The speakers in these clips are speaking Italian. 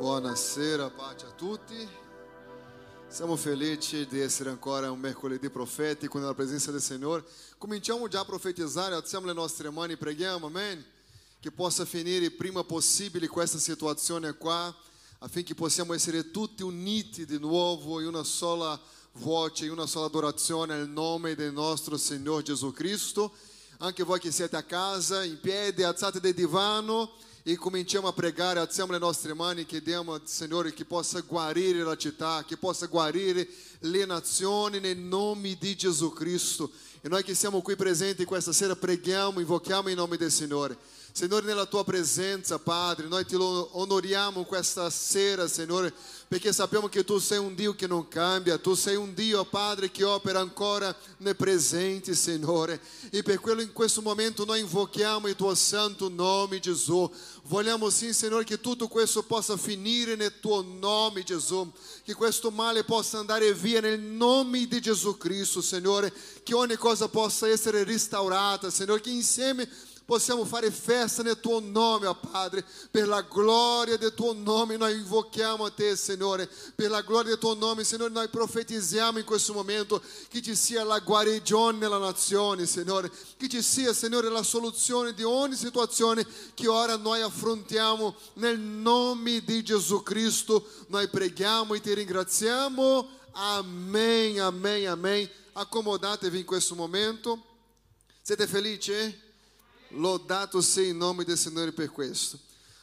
Buonasera, pace a tutti. Siamo felici di essere ancora un mercoledì profetico nella presenza del Signore. Cominciamo già a profetizzare, alziamo le nostre mani, preghiamo, amen. Che possa finire prima possibile questa situazione qua, affinché possiamo essere tutti uniti di nuovo in una sola voce, in una sola adorazione al nome del nostro Signore Gesù Cristo. Anche voi che siete a casa, in piedi, alzate del divano e cominciamo a pregare, alziamo le nostre mani, chiediamo, Signore, che possa guarire la città, che possa guarire le nazioni nel nome di Gesù Cristo. E noi che siamo qui presenti questa sera preghiamo, invochiamo in nome del Signore. Signore, nella tua presenza, Padre, noi ti onoriamo questa sera, Signore, perché sappiamo che tu sei un Dio che non cambia, tu sei un Dio, Padre, che opera ancora nel presente, Signore. E per quello in questo momento noi invochiamo il tuo santo nome, Gesù. Vogliamo sim, Signore, che tutto questo possa finire nel tuo nome, Gesù. Che questo male possa andare via nel nome di Gesù Cristo, Signore. Che ogni cosa possa essere restaurata, Signore. Que insieme possiamo fare festa nel tuo nome, ó Padre, per la gloria del tuo nome noi invochiamo a te, Signore, per la gloria del tuo nome, Signore, noi profetizziamo in questo momento che ci sia la guarigione nella nazione, Signore, che ci sia, Signore, la soluzione di ogni situazione che ora noi affrontiamo nel nome di Gesù Cristo. Noi preghiamo e ti ringraziamo. Amém, amém, amém. Accomodatevi in questo momento. Siete felici? Lodato sia il nome del Signore per questo.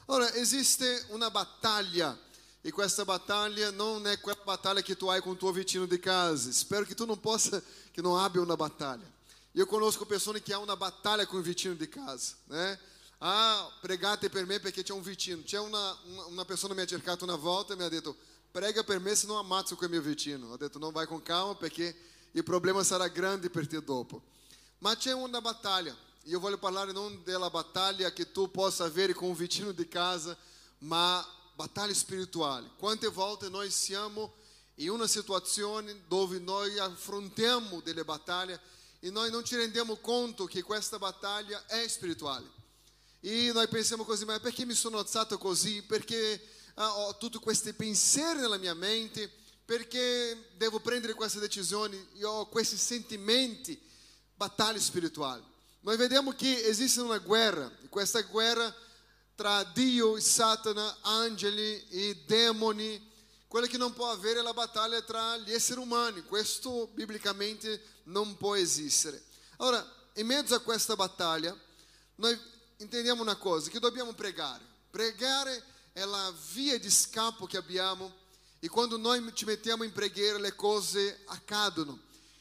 Ora, esiste una battaglia e questa battaglia non è quella battaglia che tu hai con il tuo vicino di casa. Spero che tu non possa, che non abbia una battaglia. Io conosco persone che hanno una battaglia con il vicino di casa, né? Ah, pregate per me perché c'è un vicino. C'è una, una, una persona mi ha una volta e mi ha prega per me se non ammazzo quel mio vicino. Ho detto non vai con calma perché il problema sarà grande per te dopo. Ma c'è una battaglia e io voglio parlare non della battaglia che tu possa avere con un vicino di casa, ma battaglia spirituale. Quante volte noi siamo in una situazione dove noi affrontiamo delle battaglie e noi non ci rendiamo conto che questa battaglia è spirituale. E noi pensiamo così, ma perché mi sono alzato così? Perché ah, ho tutti questi pensieri nella mia mente? Perché devo prendere queste decisioni? Io ho questi sentimenti, battaglie spirituali. Noi vediamo che esiste una guerra, questa guerra tra Dio e Satana, angeli e demoni. Quella che non può avere è la battaglia tra gli esseri umani, questo biblicamente non può esistere. Allora, in mezzo a questa battaglia, noi intendiamo una cosa, che dobbiamo pregare. Pregare è la via di scampo che abbiamo e quando noi ci mettiamo in preghiera le cose accadono.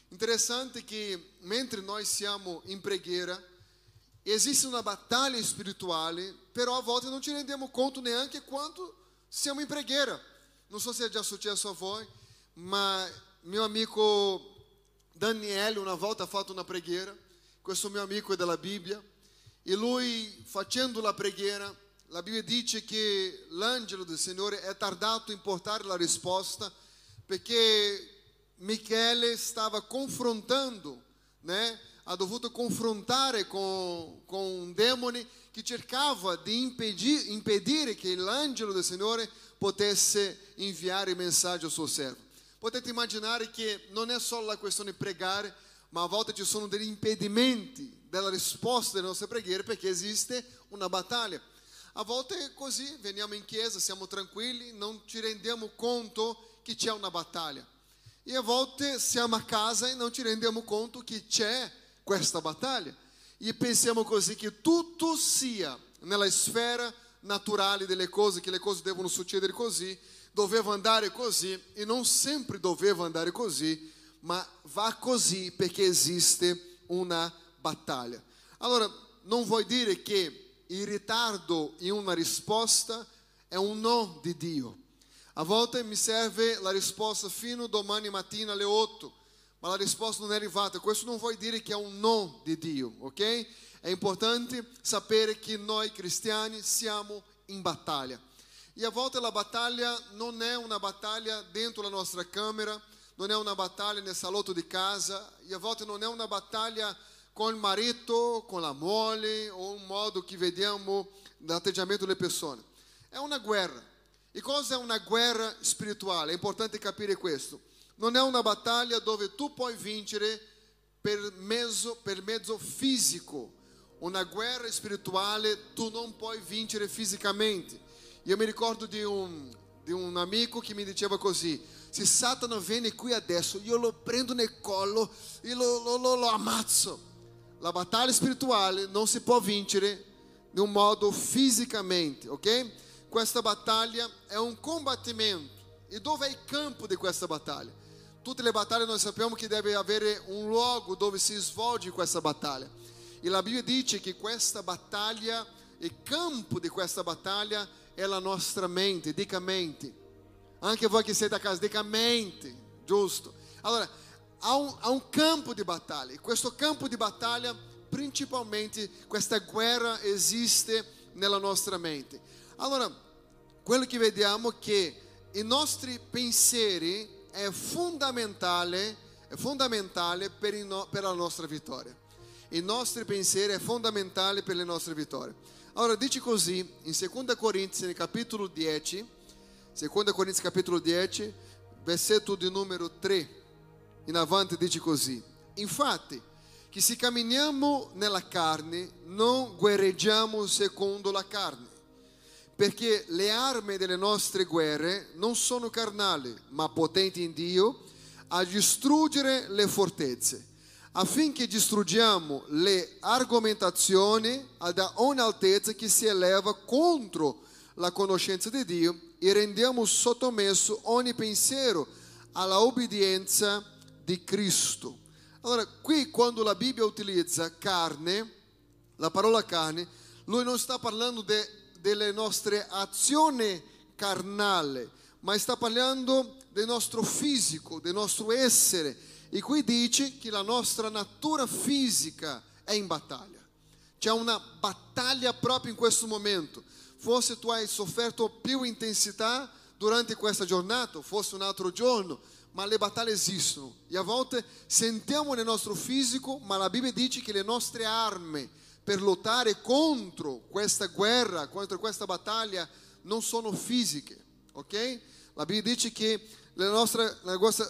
Interessante che mentre noi siamo in preghiera, esiste una battaglia spirituale, però a volte non ci rendiamo conto neanche quanto siamo preghiera. Non so se è già successo a voi, ma mio amico Daniele una volta ha fatto una preghiera, questo mio amico è della Bibbia, e lui facendo la preghiera, la Bibbia dice che l'angelo del Signore è tardato in portare la risposta perché Michele stava confrontando, né? ha dovuto confrontare con, con un demone che cercava di impedir, impedire che l'angelo del Signore potesse inviare messaggio al suo servo. Potete immaginare che non è solo la questione di pregare, ma a volte ci sono degli impedimenti della risposta delle nostre preghiere perché esiste una battaglia. A volte è così, veniamo in chiesa, siamo tranquilli, non ci rendiamo conto che c'è una battaglia. E a volte siamo a casa e non ci rendiamo conto che c'è questa battaglia. E pensiamo così che tutto sia nella sfera naturale delle cose, che le cose devono succedere così, doveva andare così e non sempre doveva andare così, ma va così perché esiste una battaglia. Allora, non vuol dire che il ritardo in una risposta è un no di Dio. A volte mi serve la risposta fino domani mattina alle 8, ma la risposta non è arrivata. Questo non vuol dire che è un no di Dio, ok? È importante sapere che noi cristiani siamo in battaglia. E a volte la battaglia non è una battaglia dentro la nostra camera, non è una battaglia nel salotto di casa, e a volte non è una battaglia con il marito, con la moglie o un modo che vediamo nell'atteggiamento delle persone. È una guerra. E cosa è una guerra spirituale? È importante capire questo. Non è una battaglia dove tu puoi vincere per mezzo, per mezzo fisico. Una guerra spirituale tu non puoi vincere fisicamente. Io mi ricordo di un, di un amico che mi diceva così: se Satana viene qui adesso, io lo prendo nel collo e lo, lo, lo, lo ammazzo. La battaglia spirituale non si può vincere in un modo fisicamente, ok? Questa battaglia è un combattimento. E dove è il campo di questa battaglia? Tutte le battaglie noi sappiamo che deve avere un luogo dove si svolge questa battaglia. E la Bibbia dice che questa battaglia, il campo di questa battaglia è la nostra mente, dica mente. Anche voi che siete a casa, dica mente, giusto? Allora, há un, há un campo di battaglia. E questo campo di battaglia, principalmente, questa guerra esiste nella nostra mente. Allora, quello che vediamo è che i nostri pensieri è fondamentale, è fondamentale per, no, per la nostra vittoria. I nostri pensieri è fondamentale per le nostre vittorie. Allora dice così in 2 Corinzi, capitolo 10, 2 Corinzi capitolo 10, versetto di numero 3 in avanti dice così. Infatti, che se camminiamo nella carne, non guerreggiamo secondo la carne perché le armi delle nostre guerre non sono carnali, ma potenti in Dio a distruggere le fortezze, affinché distruggiamo le argomentazioni da ogni altezza che si eleva contro la conoscenza di Dio e rendiamo sottomesso ogni pensiero alla obbedienza di Cristo. Allora, qui quando la Bibbia utilizza carne, la parola carne, lui non sta parlando di delle nostre azioni carnali, ma sta parlando del nostro fisico, del nostro essere. E qui dice che la nostra natura fisica è in battaglia. C'è una battaglia proprio in questo momento. Forse tu hai sofferto più intensità durante questa giornata, forse un altro giorno, ma le battaglie esistono. E a volte sentiamo nel nostro fisico, ma la Bibbia dice che le nostre armi per lottare contro questa guerra, contro questa battaglia, non sono fisiche, ok? La Bibbia dice che le nostre, la nostra,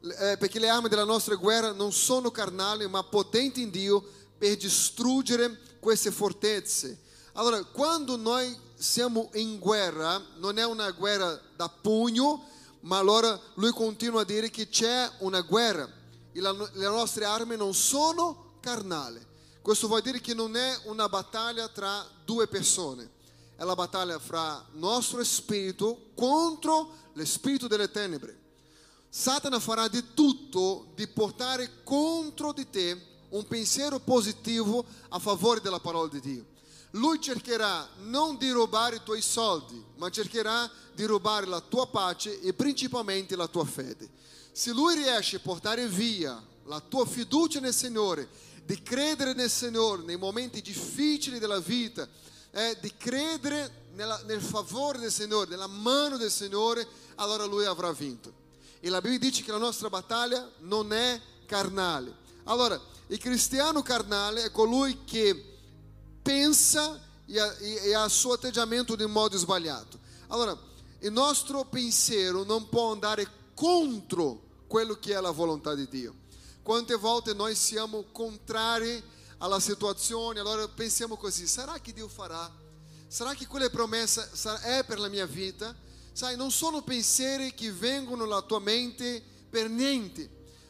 eh, perché le armi della nostra guerra non sono carnali, ma potenti in Dio per distruggere queste fortezze. Allora, quando noi siamo in guerra, non è una guerra da pugno, ma allora lui continua a dire che c'è una guerra e la, le nostre armi non sono carnali questo vuol dire che non è una battaglia tra due persone, è la battaglia fra nostro spirito contro lo delle tenebre. Satana farà di tutto di portare contro di te un pensiero positivo a favore della parola di Dio. Lui cercherà non di rubare i tuoi soldi, ma cercherà di rubare la tua pace e principalmente la tua fede. Se lui riesce a portare via la tua fiducia nel Signore di credere nel Signore nei momenti difficili della vita, eh, di credere nella, nel favore del Signore, nella mano del Signore, allora Lui avrà vinto. E la Bibbia dice che la nostra battaglia non è carnale. Allora, il cristiano carnale è colui che pensa e ha, e ha il suo atteggiamento in modo sbagliato. Allora, il nostro pensiero non può andare contro quello che è la volontà di Dio. Quante volte noi siamo contrari alla situazione, allora pensiamo così, sarà che Dio farà? Sarà che quelle promesse è per la mia vita? Sai, non sono pensieri che vengono alla tua mente per niente,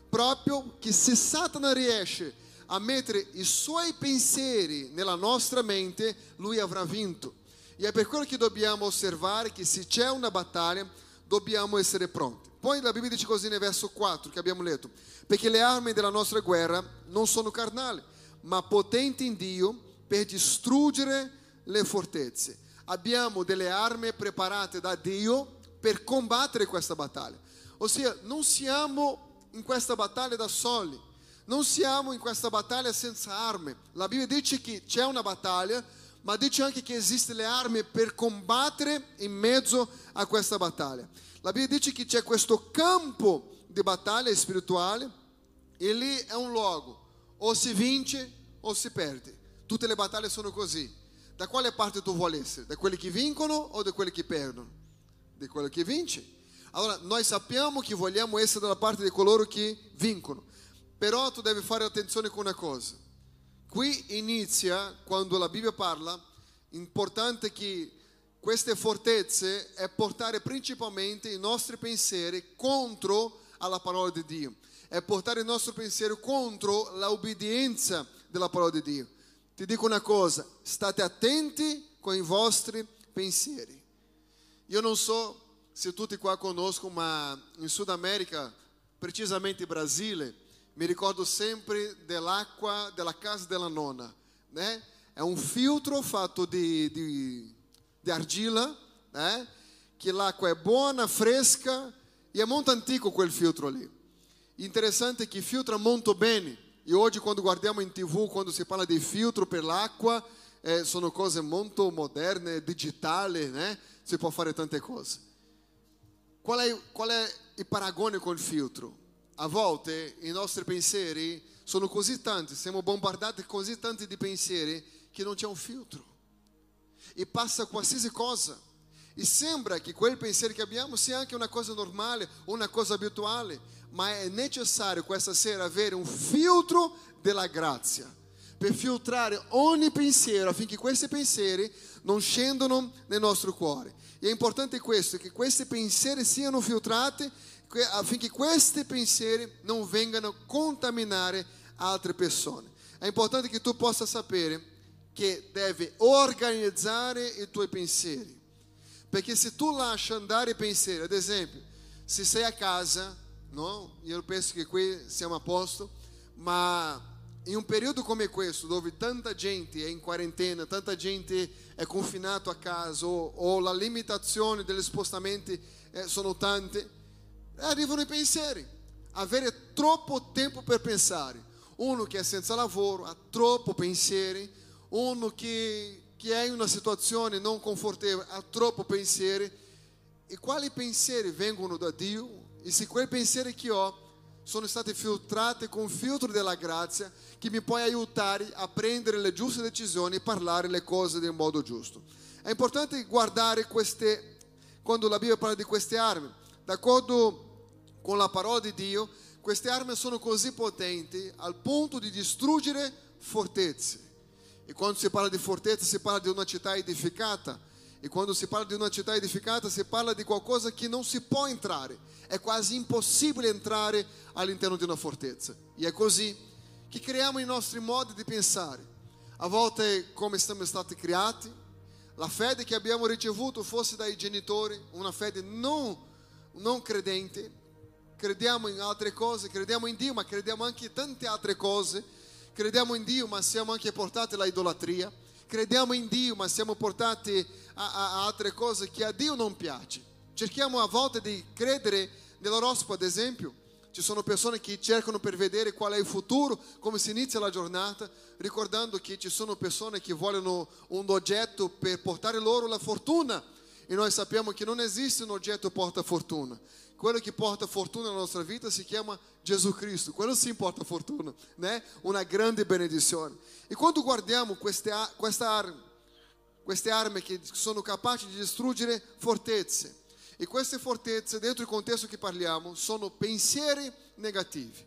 proprio che se Satana riesce a mettere i suoi pensieri nella nostra mente, lui avrà vinto. E è per quello che dobbiamo osservare che se c'è una battaglia, dobbiamo essere pronti. Poi la Bibbia dice così nel verso 4 che abbiamo letto, perché le armi della nostra guerra non sono carnali, ma potenti in Dio per distruggere le fortezze. Abbiamo delle armi preparate da Dio per combattere questa battaglia. Ossia, non siamo in questa battaglia da soli, non siamo in questa battaglia senza armi. La Bibbia dice che c'è una battaglia, ma dice anche che esistono le armi per combattere in mezzo a questa battaglia. La Bibbia dice che c'è questo campo di battaglia spirituale e lì è un luogo, o si vince o si perde. Tutte le battaglie sono così. Da quale parte tu vuoi essere? Da quelli che vincono o da quelli che perdono? di quello che vince. Allora, noi sappiamo che vogliamo essere dalla parte di coloro che vincono, però tu devi fare attenzione con una cosa. Qui inizia, quando la Bibbia parla, importante che queste fortezze è portare principalmente i nostri pensieri contro alla parola di Dio, è portare il nostro pensiero contro l'obbedienza della parola di Dio. Ti dico una cosa, state attenti con i vostri pensieri. Io non so se tutti qua conoscono, ma in Sud America, precisamente Brasile, mi ricordo sempre dell'acqua della casa della nonna, né? È un filtro fatto di, di, di argilla, né? che l'acqua è buona, fresca e è molto antico quel filtro lì. Interessante che filtra molto bene. E oggi quando guardiamo in tv, quando si parla di filtro per l'acqua, eh, sono cose molto moderne, digitali, né? Si può fare tante cose. Qual è, qual è il paragone col filtro? A volte i nostri pensieri sono così tanti, siamo bombardati così tanti di pensieri che non c'è un filtro. E passa qualsiasi cosa. E sembra che quel pensiero che abbiamo sia anche una cosa normale, una cosa abituale, ma è necessario questa sera avere un filtro della grazia per filtrare ogni pensiero affinché questi pensieri non scendano nel nostro cuore. E è importante questo, che questi pensieri siano filtrati affinché questi pensieri non vengano a contaminare altre persone. È importante che tu possa sapere che devi organizzare i tuoi pensieri. Perché se tu lasci andare i pensieri, ad esempio, se sei a casa, no? io penso che qui siamo a posto, ma in un periodo come questo, dove tanta gente è in quarantena, tanta gente è confinata a casa, o, o la limitazione degli spostamenti eh, sono tante, arrivano i pensieri. Avere troppo tempo per pensare. Uno che è senza lavoro ha troppo pensieri, uno che, che è in una situazione non confortevole ha troppo pensieri. E quali pensieri vengono da Dio? E se quei pensieri che ho sono stati filtrati con il filtro della grazia che mi può aiutare a prendere le giuste decisioni e parlare le cose nel modo giusto. È importante guardare queste, quando la Bibbia parla di queste armi, d'accordo con la parola di Dio, queste armi sono così potenti al punto di distruggere fortezze. E quando si parla di fortezza si parla di una città edificata. E quando si parla di una città edificata si parla di qualcosa che non si può entrare. È quasi impossibile entrare all'interno di una fortezza. E è così che creiamo i nostri modi di pensare. A volte come siamo stati creati, la fede che abbiamo ricevuto fosse dai genitori, una fede non, non credente. Crediamo in altre cose, crediamo in Dio, ma crediamo anche in tante altre cose. Crediamo in Dio, ma siamo anche portati alla idolatria. Crediamo in Dio, ma siamo portati a, a, a altre cose che a Dio non piace. Cerchiamo a volte di credere nell'oroscopo, ad esempio. Ci sono persone che cercano per vedere qual è il futuro, come si inizia la giornata, ricordando che ci sono persone che vogliono un oggetto per portare loro la fortuna. E noi sappiamo che non esiste un oggetto porta fortuna. Quello che porta fortuna nella nostra vita si chiama Gesù Cristo. Quello sim porta fortuna, né? Una grande benedizione. E quando guardiamo queste, questa arma, queste armi che sono capaci di distruggere fortezze, e queste fortezze, dentro il contesto che parliamo, sono pensieri negativi.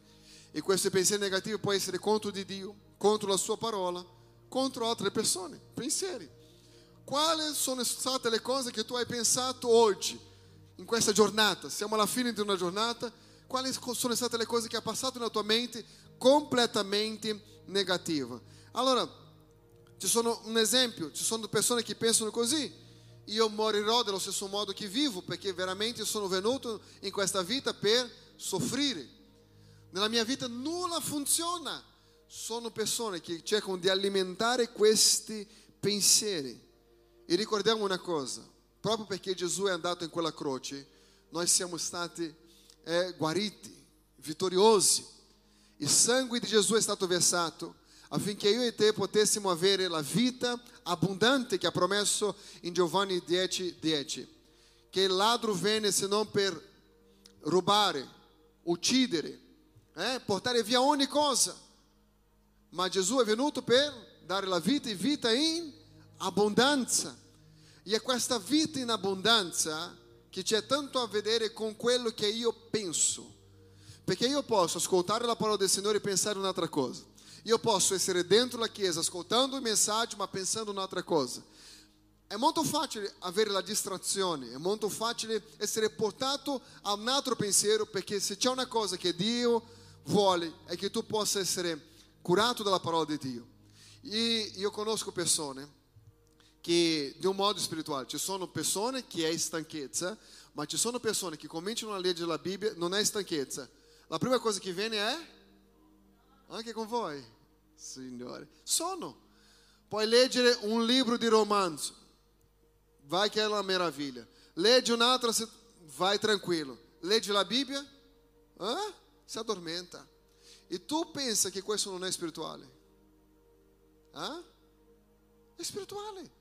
E questi pensieri negativi possono essere contro di Dio, contro la sua parola, contro altre persone. Pensieri. Quali sono state le cose che tu hai pensato oggi, in questa giornata? Siamo alla fine di una giornata. Quali sono state le cose che ha passato nella tua mente completamente negativa? Allora, ci sono un esempio, ci sono persone che pensano così io morirò dello stesso modo che vivo, perché veramente sono venuto in questa vita per soffrire. Nella mia vita nulla funziona. Sono persone che cercano di alimentare questi pensieri. E ricordiamo una cosa, proprio perché Gesù è andato in quella croce, noi siamo stati eh, guariti, vittoriosi. Il sangue di Gesù è stato versato affinché io e te potessimo avere la vita abbondante che ha promesso in Giovanni 10, 10. Che il ladro viene se non per rubare, uccidere, eh, portare via ogni cosa. Ma Gesù è venuto per dare la vita e vita in abbondanza. E è questa vita in abbondanza che c'è tanto a vedere con quello che io penso. Perché io posso ascoltare la parola del Signore e pensare un'altra cosa. Io posso essere dentro la chiesa ascoltando il messaggio ma pensando un'altra cosa. È molto facile avere la distrazione, è molto facile essere portato a un altro pensiero perché se c'è una cosa che Dio vuole è che tu possa essere curato dalla parola di Dio. E io conosco persone che di un modo spirituale, ci sono persone che è stanchezza, ma ci sono persone che cominciano a leggere la Bibbia, non è stanchezza. La prima cosa che viene è anche con voi, Signore. Sono. Puoi leggere un libro di romanzo, vai che è una meraviglia. Leggi un'altra, vai tranquillo. Leggi la Bibbia, eh? si addormenta. E tu pensa che questo non è spirituale? Eh? È spirituale.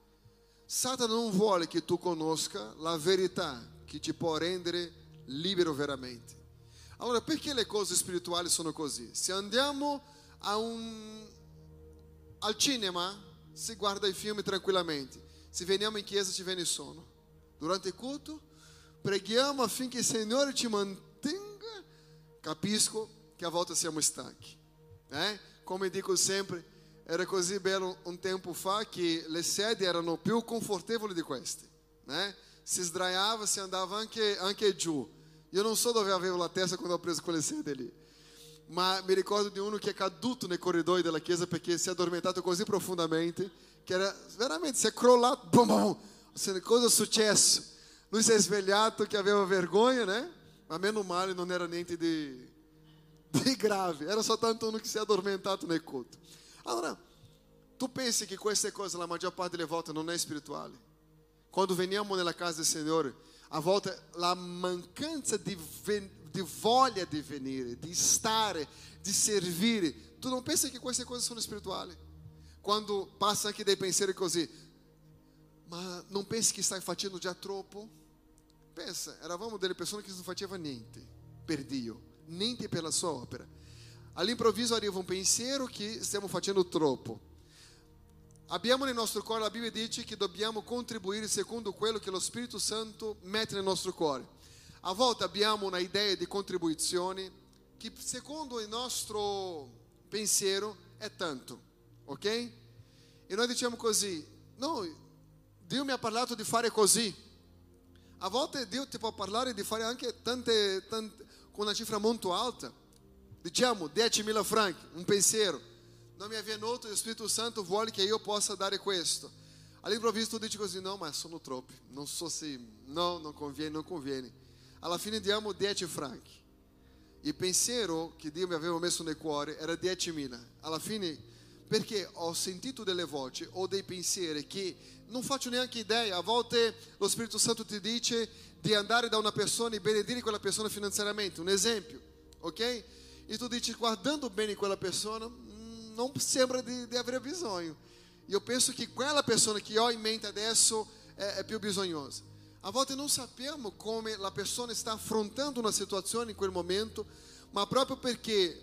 Satana non vuole che tu conosca la verità che ti può rendere libero veramente. Allora, perché le cose spirituali sono così? Se andiamo un... al cinema, si guarda i film tranquillamente. Se veniamo in chiesa, ci viene sonno. Durante il culto, preghiamo affinché il Signore ci mantenga. Capisco che a volte siamo stanchi. Eh? Come dico sempre, era così bello un tempo fa che le sedie erano più confortevoli di queste, né? Si sdraiava, si andava anche, anche giù. Io non so dove avevo la testa quando ho preso quelle sedie lì, ma mi ricordo di uno che è caduto nei corridoi della chiesa perché si è addormentato così profondamente che era veramente si è crollato, bom, bom. cosa è successo? Lui si è svegliato che aveva vergogna, né? Ma meno male non era niente di, di grave, era soltanto uno che si è addormentato nel culto. Allora, tu pensi che queste cose la maggior parte delle volte non è spirituale? Quando veniamo nella casa del Signore, a volte la mancanza di, di voglia di venire, di stare, di servire, tu non pensi che queste cose sono spirituali? Quando passa anche dei pensieri così, ma non pensi che stai facendo già troppo? Pensa, eravamo delle persone che non facevano niente per Dio, niente per la sua opera. All'improvviso arriva un pensiero che stiamo facendo troppo. Abbiamo nel nostro cuore, la Bibbia dice che dobbiamo contribuire secondo quello che lo Spirito Santo mette nel nostro cuore. A volte abbiamo una idea di contribuzione che secondo il nostro pensiero è tanto, ok? E noi diciamo così, no, Dio mi ha parlato di fare così. A volte Dio ti può parlare di fare anche tante, tante con una cifra molto alta. Diciamo 10.000 franchi, un pensiero. Non mi è venuto, lo Spirito Santo vuole che io possa dare questo. All'improvviso tu dici così, no, ma sono troppi, non so se, no, non conviene, non conviene. Alla fine diamo 10 franchi. Il pensiero che Dio mi aveva messo nel cuore era 10.000. Alla fine, perché ho sentito delle voci o dei pensieri che non faccio neanche idea. A volte lo Spirito Santo ti dice di andare da una persona e benedire quella persona finanziariamente. Un esempio, ok? E tu dici, guardando bene quella persona, não sembra de, de avere. E eu penso que aquela pessoa que ho in mente adesso é, é più bisognosa. A volte non sappiamo come la persona sta affrontando una situazione in quel momento, ma proprio perché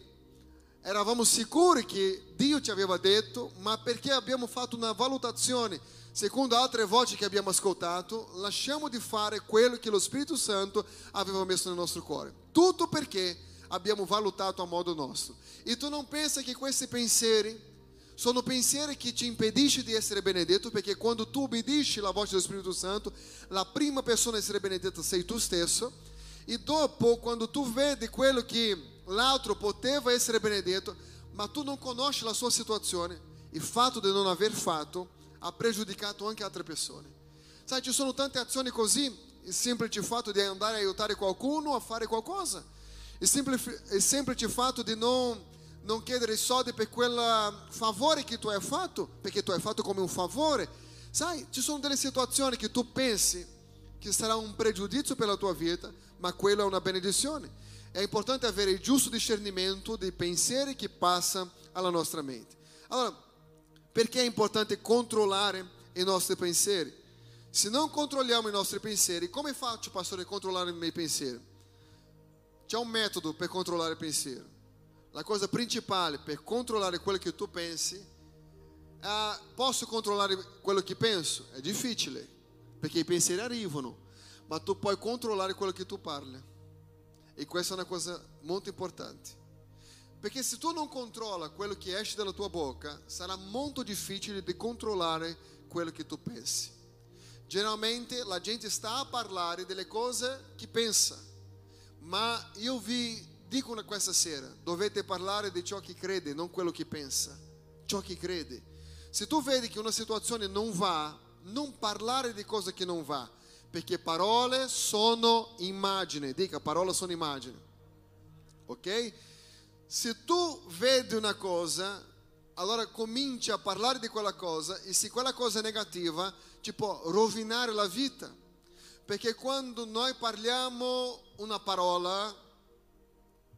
eravamo sicuri che Dio ci aveva detto, ma perché abbiamo fatto una valutazione secondo altre voci che abbiamo ascoltato, lasciamo di fare quello che lo Spirito Santo aveva messo nel nostro cuore. Tutto perché abbiamo valutato a modo nostro. E tu non pensa che questi pensieri sono pensieri che ti impediscono di essere benedetto, perché quando tu obbedisci alla voce dello Spirito Santo, la prima persona a essere benedetta sei tu stesso, e dopo, quando tu vedi quello che l'altro poteva essere benedetto, ma tu non conosci la sua situazione, il fatto di non aver fatto ha pregiudicato anche altre persone. Sai, ci sono tante azioni così, il semplice fatto di andare a aiutare qualcuno a fare qualcosa il semplice, il semplice fatto di non, non chiedere soldi per quel favore che tu hai fatto, perché tu hai fatto come un favore. Sai, ci sono delle situazioni che tu pensi che sarà un pregiudizio per la tua vita, ma quello è una benedizione. È importante avere il giusto discernimento dei pensieri che passano alla nostra mente. Allora, perché è importante controllare i nostri pensieri? Se non controlliamo i nostri pensieri, come faccio, pastore, a controllare i miei pensieri? C'è un metodo per controllare il pensiero. La cosa principale per controllare quello che tu pensi è posso controllare quello che penso? È difficile, perché i pensieri arrivano. ma tu puoi controllare quello che tu parli. E questa è una cosa molto importante. Perché se tu non controlla quello che esce dalla tua bocca, sarà molto difficile di controllare quello che tu pensi. Generalmente la gente sta a parlare delle cose che pensa, ma io vi dico una questa sera, dovete parlare di ciò che crede, non quello che pensa, ciò che crede. Se tu vedi che una situazione non va, non parlare di cose che non va, perché parole sono immagini, dica parole sono immagini, ok? Se tu vedi una cosa, allora cominci a parlare di quella cosa e se quella cosa è negativa ti può rovinare la vita. Perché quando noi parliamo una parola,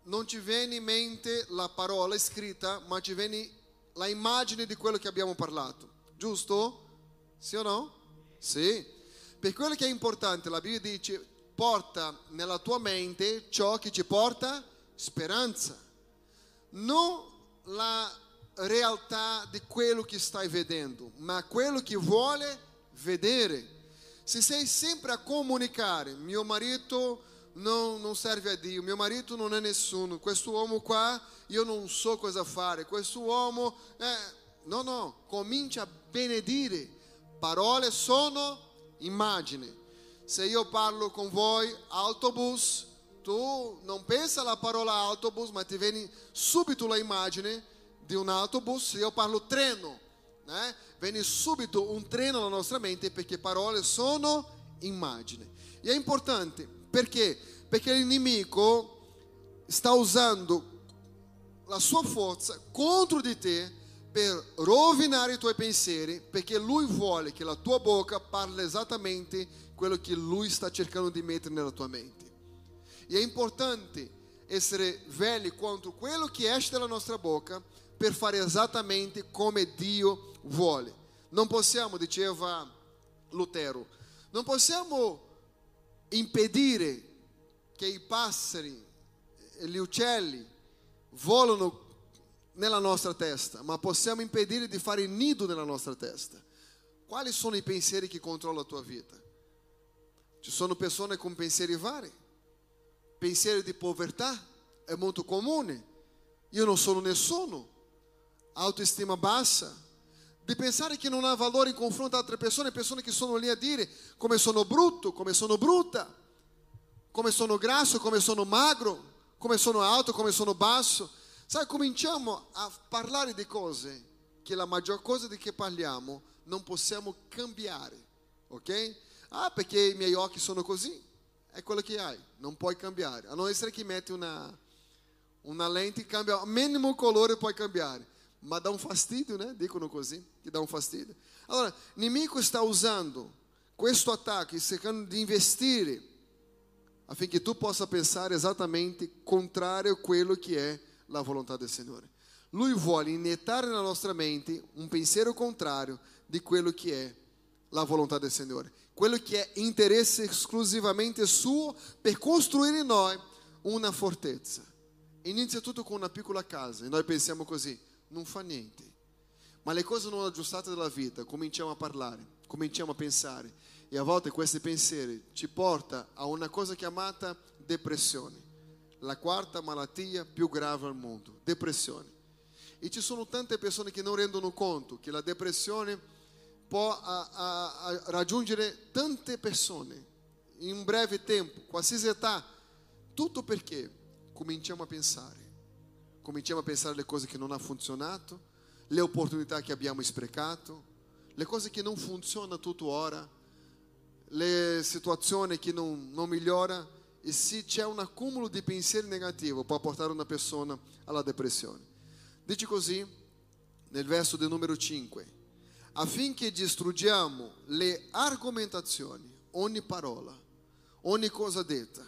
non ci viene in mente la parola scritta, ma ci viene la immagine di quello che abbiamo parlato. Giusto? Sì o no? Sì. Per quello che è importante, la Bibbia dice, porta nella tua mente ciò che ci porta speranza. Non la realtà di quello che stai vedendo, ma quello che vuole vedere. Se sei sempre a comunicare, mio marito non, non serve a Dio, mio marito non è nessuno, questo uomo qua io non so cosa fare, questo uomo... Eh, no, no, comincia a benedire. Parole sono immagini. Se io parlo con voi autobus, tu non pensa alla parola autobus, ma ti viene subito la immagine di un autobus. Se io parlo treno, né? viene subito un treno alla nostra mente perché parole sono immagini. E è importante perché? Perché l'inimico sta usando la sua forza contro di te per rovinare i tuoi pensieri, perché lui vuole che la tua bocca parli esattamente quello che lui sta cercando di mettere nella tua mente. E è importante essere veri contro quello che esce dalla nostra bocca per fare esattamente come Dio vuole. Non possiamo, diceva Lutero, non possiamo impedire che i passeri e gli uccelli volano nella nostra testa, ma possiamo impedire di fare nido nella nostra testa. Quali sono i pensieri che controllano la tua vita? Ci sono persone con pensieri vari. Pensieri di povertà è molto comune. Io non sono nessuno. Autoestima bassa. Di pensare che non ha valore in confronto ad altre persone, persone che sono lì a dire come sono brutto, come sono brutta, come sono grasso, come sono magro, come sono alto, come sono basso. Sai, cominciamo a parlare di cose che la maggior cosa di che parliamo non possiamo cambiare, ok? Ah, perché i miei occhi sono così, è quello che hai, non puoi cambiare. A non essere che metti una, una lente e cambia, minimo colore puoi cambiare, ma dà un fastidio, né? Dicono così, che dà un fastidio. Allora, nemico sta usando questo attacco, cercando di investire affinché tu possa pensare esattamente contrario a quello che è la volontà del Signore. Lui vuole iniettare nella nostra mente un pensiero contrario di quello che è la volontà del Signore, quello che è interesse esclusivamente suo per costruire in noi una fortezza. Inizia tutto con una piccola casa e noi pensiamo così, non fa niente. Ma le cose non aggiustate della vita, cominciamo a parlare, cominciamo a pensare e a volte questi pensieri ci portano a una cosa chiamata depressione la quarta malattia più grave al mondo, depressione. E ci sono tante persone che non rendono conto che la depressione può a, a, a raggiungere tante persone in un breve tempo, qualsiasi età, tutto perché cominciamo a pensare, cominciamo a pensare alle cose che non hanno funzionato, le opportunità che abbiamo sprecato, le cose che non funzionano tutto ora, le situazioni che non, non migliorano e se c'è un accumulo di pensieri negativi può portare una persona alla depressione. Dice così nel verso del numero 5, affinché distruggiamo le argomentazioni, ogni parola, ogni cosa detta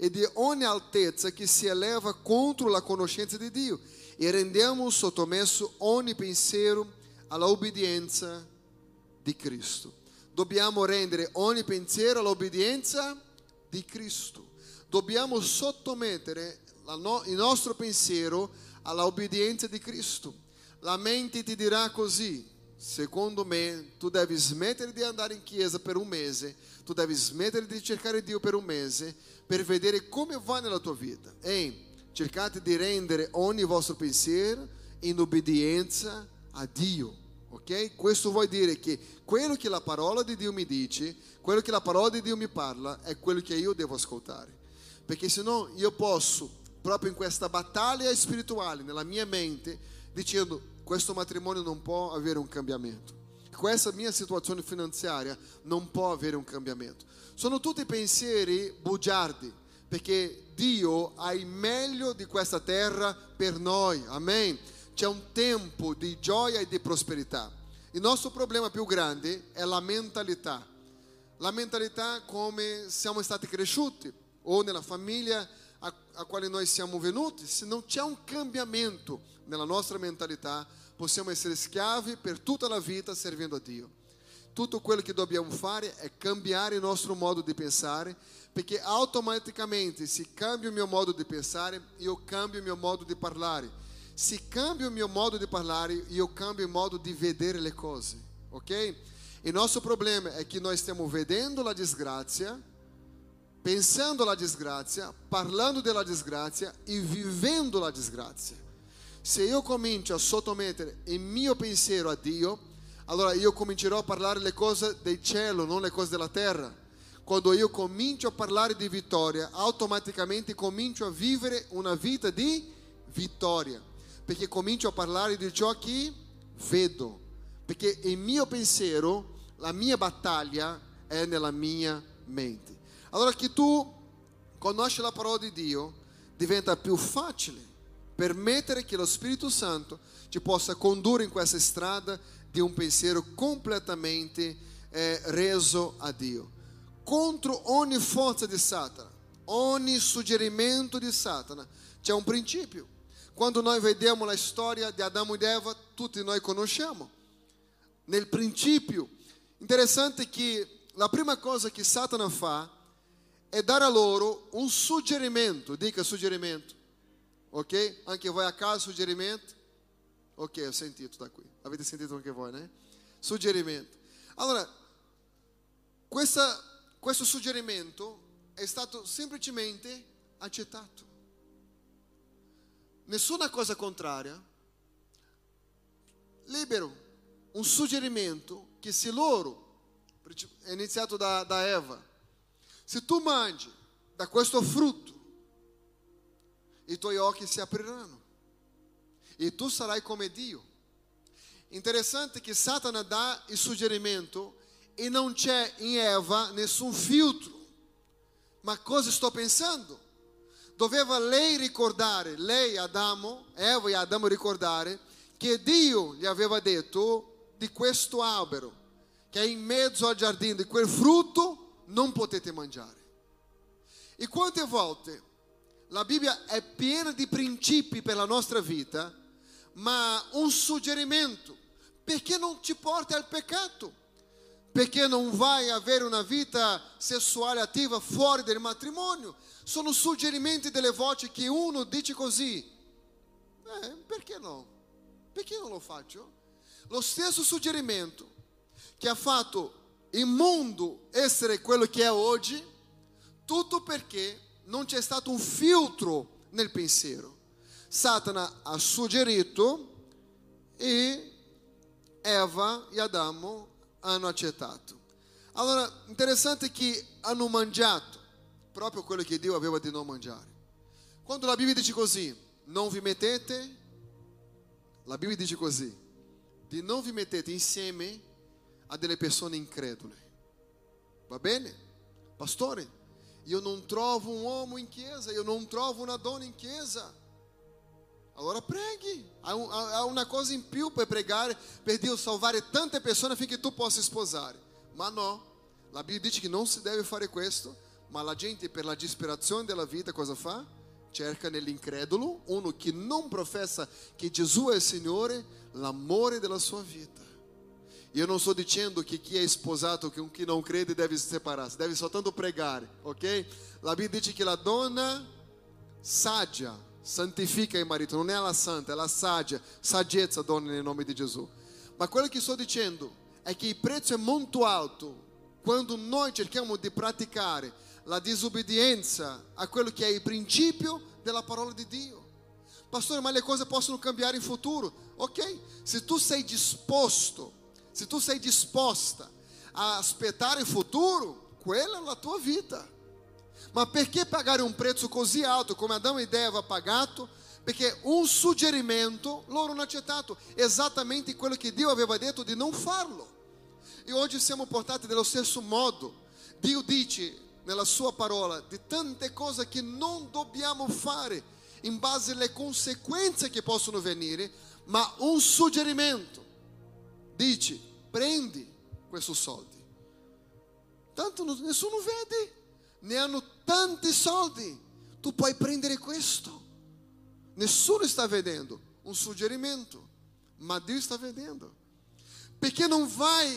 e di ogni altezza che si eleva contro la conoscenza di Dio e rendiamo sottomesso ogni pensiero alla obbedienza di Cristo. Dobbiamo rendere ogni pensiero all'obbedienza di Cristo. Dobbiamo sottomettere il nostro pensiero alla obbedienza di Cristo. La mente ti dirà così, secondo me, tu devi smettere di andare in chiesa per un mese, tu devi smettere di cercare Dio per un mese per vedere come va nella tua vita. Ehi, cercate di rendere ogni vostro pensiero in obbedienza a Dio, ok? Questo vuol dire che quello che la parola di Dio mi dice, quello che la parola di Dio mi parla, è quello che io devo ascoltare. Perché se no io posso, proprio in questa battaglia spirituale, nella mia mente, dicendo questo matrimonio non può avere un cambiamento. Questa mia situazione finanziaria non può avere un cambiamento. Sono tutti pensieri bugiardi, perché Dio ha il meglio di questa terra per noi. Amen. C'è un tempo di gioia e di prosperità. Il nostro problema più grande è la mentalità. La mentalità come siamo stati cresciuti o nella famiglia a, a quale noi siamo venuti. Se non c'è un cambiamento nella nostra mentalità, possiamo essere schiavi per tutta la vita servindo a Dio. Tutto quello che dobbiamo fare è cambiare il nostro modo di pensare, perché automaticamente se cambio il mio modo di pensare, io cambio il mio modo di parlare. Se cambio il mio modo di parlare, io cambio il modo di vedere le cose, ok? Il nostro problema è che noi stiamo vedendo la disgrazia, pensando la disgrazia, parlando della disgrazia e vivendo la disgrazia. Se io comincio a sottomettere il mio pensiero a Dio, allora io comincerò a parlare le cose del cielo, non le cose della terra. Quando io comincio a parlare di vittoria, automaticamente comincio a vivere una vita di vittoria, perché comincio a parlare di ciò che vedo, perché il mio pensiero, la mia battaglia è nella mia mente. Allora che tu conosci la parola di Dio, diventa più facile permettere che lo Spirito Santo ci possa condurre in questa strada di un pensiero completamente eh, reso a Dio. Contro ogni forza di Satana, ogni suggerimento di Satana, c'è un principio. Quando noi vediamo la storia di Adamo ed Eva, tutti noi conosciamo. Nel principio, interessante che la prima cosa che Satana fa è dare a loro un suggerimento, dica suggerimento, ok? Anche voi a casa suggerimento? Ok, ho sentito da qui, avete sentito anche voi, né? Suggerimento. Allora, questa, questo suggerimento è stato semplicemente accettato. Nessuna cosa contraria. Libero un suggerimento che se loro, è iniziato da, da Eva, se tu mangi da questo frutto, i tuoi occhi si apriranno e tu sarai come Dio. Interessante che Satana dà il suggerimento e non c'è in Eva nessun filtro. Ma cosa sto pensando? Doveva lei ricordare, lei Adamo, Eva e Adamo ricordare che Dio gli aveva detto di questo albero che è in mezzo al giardino, di quel frutto non potete mangiare. E quante volte la Bibbia è piena di principi per la nostra vita, ma un suggerimento, perché non ti porti al peccato? Perché non vai a avere una vita sessuale attiva fuori del matrimonio? Sono suggerimenti delle voci che uno dice così. Eh, perché no? Perché non lo faccio? Lo stesso suggerimento che ha fatto il mondo essere quello che è oggi, tutto perché non c'è stato un filtro nel pensiero. Satana ha suggerito e Eva e Adamo hanno accettato. Allora, interessante che hanno mangiato proprio quello che Dio aveva di non mangiare. Quando la Bibbia dice così, non vi mettete, la Bibbia dice così, di non vi mettete insieme a delle persone incredule. Va bene? Pastore, io non trovo un uomo in chiesa, io non trovo una donna in chiesa. Allora preghi, há una cosa in più per pregare, per Dio salvare tante persone affinché tu possa sposare. Ma no, la Bibbia dice che non si deve fare questo, ma la gente per la disperazione della vita cosa fa? Cerca nell'incredulo uno che non professa che Gesù è il Signore, l'amore della sua vita. Io non sto dicendo che chi è sposato con chi non crede deve separarsi, deve soltanto pregare, ok? La Bibbia dice che la donna saggia santifica il marito, non è la santa, è la saggia, saggezza donna nel nome di Gesù. Ma quello che sto dicendo è che il prezzo è molto alto quando noi cerchiamo di praticare la disobbedienza a quello che è il principio della parola di Dio. Pastore, ma le cose possono cambiare in futuro. Ok, se tu sei disposto, se tu sei disposta a aspettare il futuro, quella è la tua vita. Ma perché pagare un prezzo così alto come Adamo e Eva pagato? Perché un suggerimento loro hanno accettato esattamente quello che Dio aveva detto di non farlo. E oggi siamo portati nello stesso modo. Dio dice nella sua parola di tante cose che non dobbiamo fare in base alle conseguenze che possono venire, ma un suggerimento. Dice, prendi questi soldi. Tanto nessuno vede, ne hanno tanti soldi, tu puoi prendere questo. Nessuno sta vedendo, un suggerimento, ma Dio sta vedendo. Perché non vai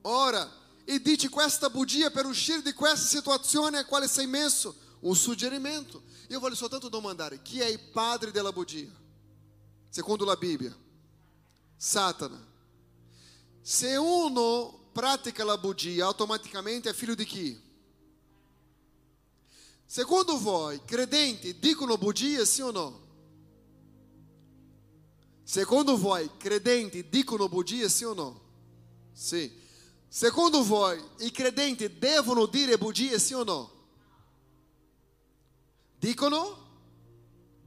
ora e dici questa bugia per uscire di questa situazione a quale sei messo? Un suggerimento. Io voglio soltanto domandare, chi è il padre della bugia? Secondo la Bibbia. Satana. Se uno pratica la bugia, automaticamente è figlio di chi? Secondo voi, credenti dicono bugie, sì o no? Secondo voi, credenti dicono bugie, sì o no? Sì. Secondo voi, i credenti devono dire bugie, sì o no? Dicono?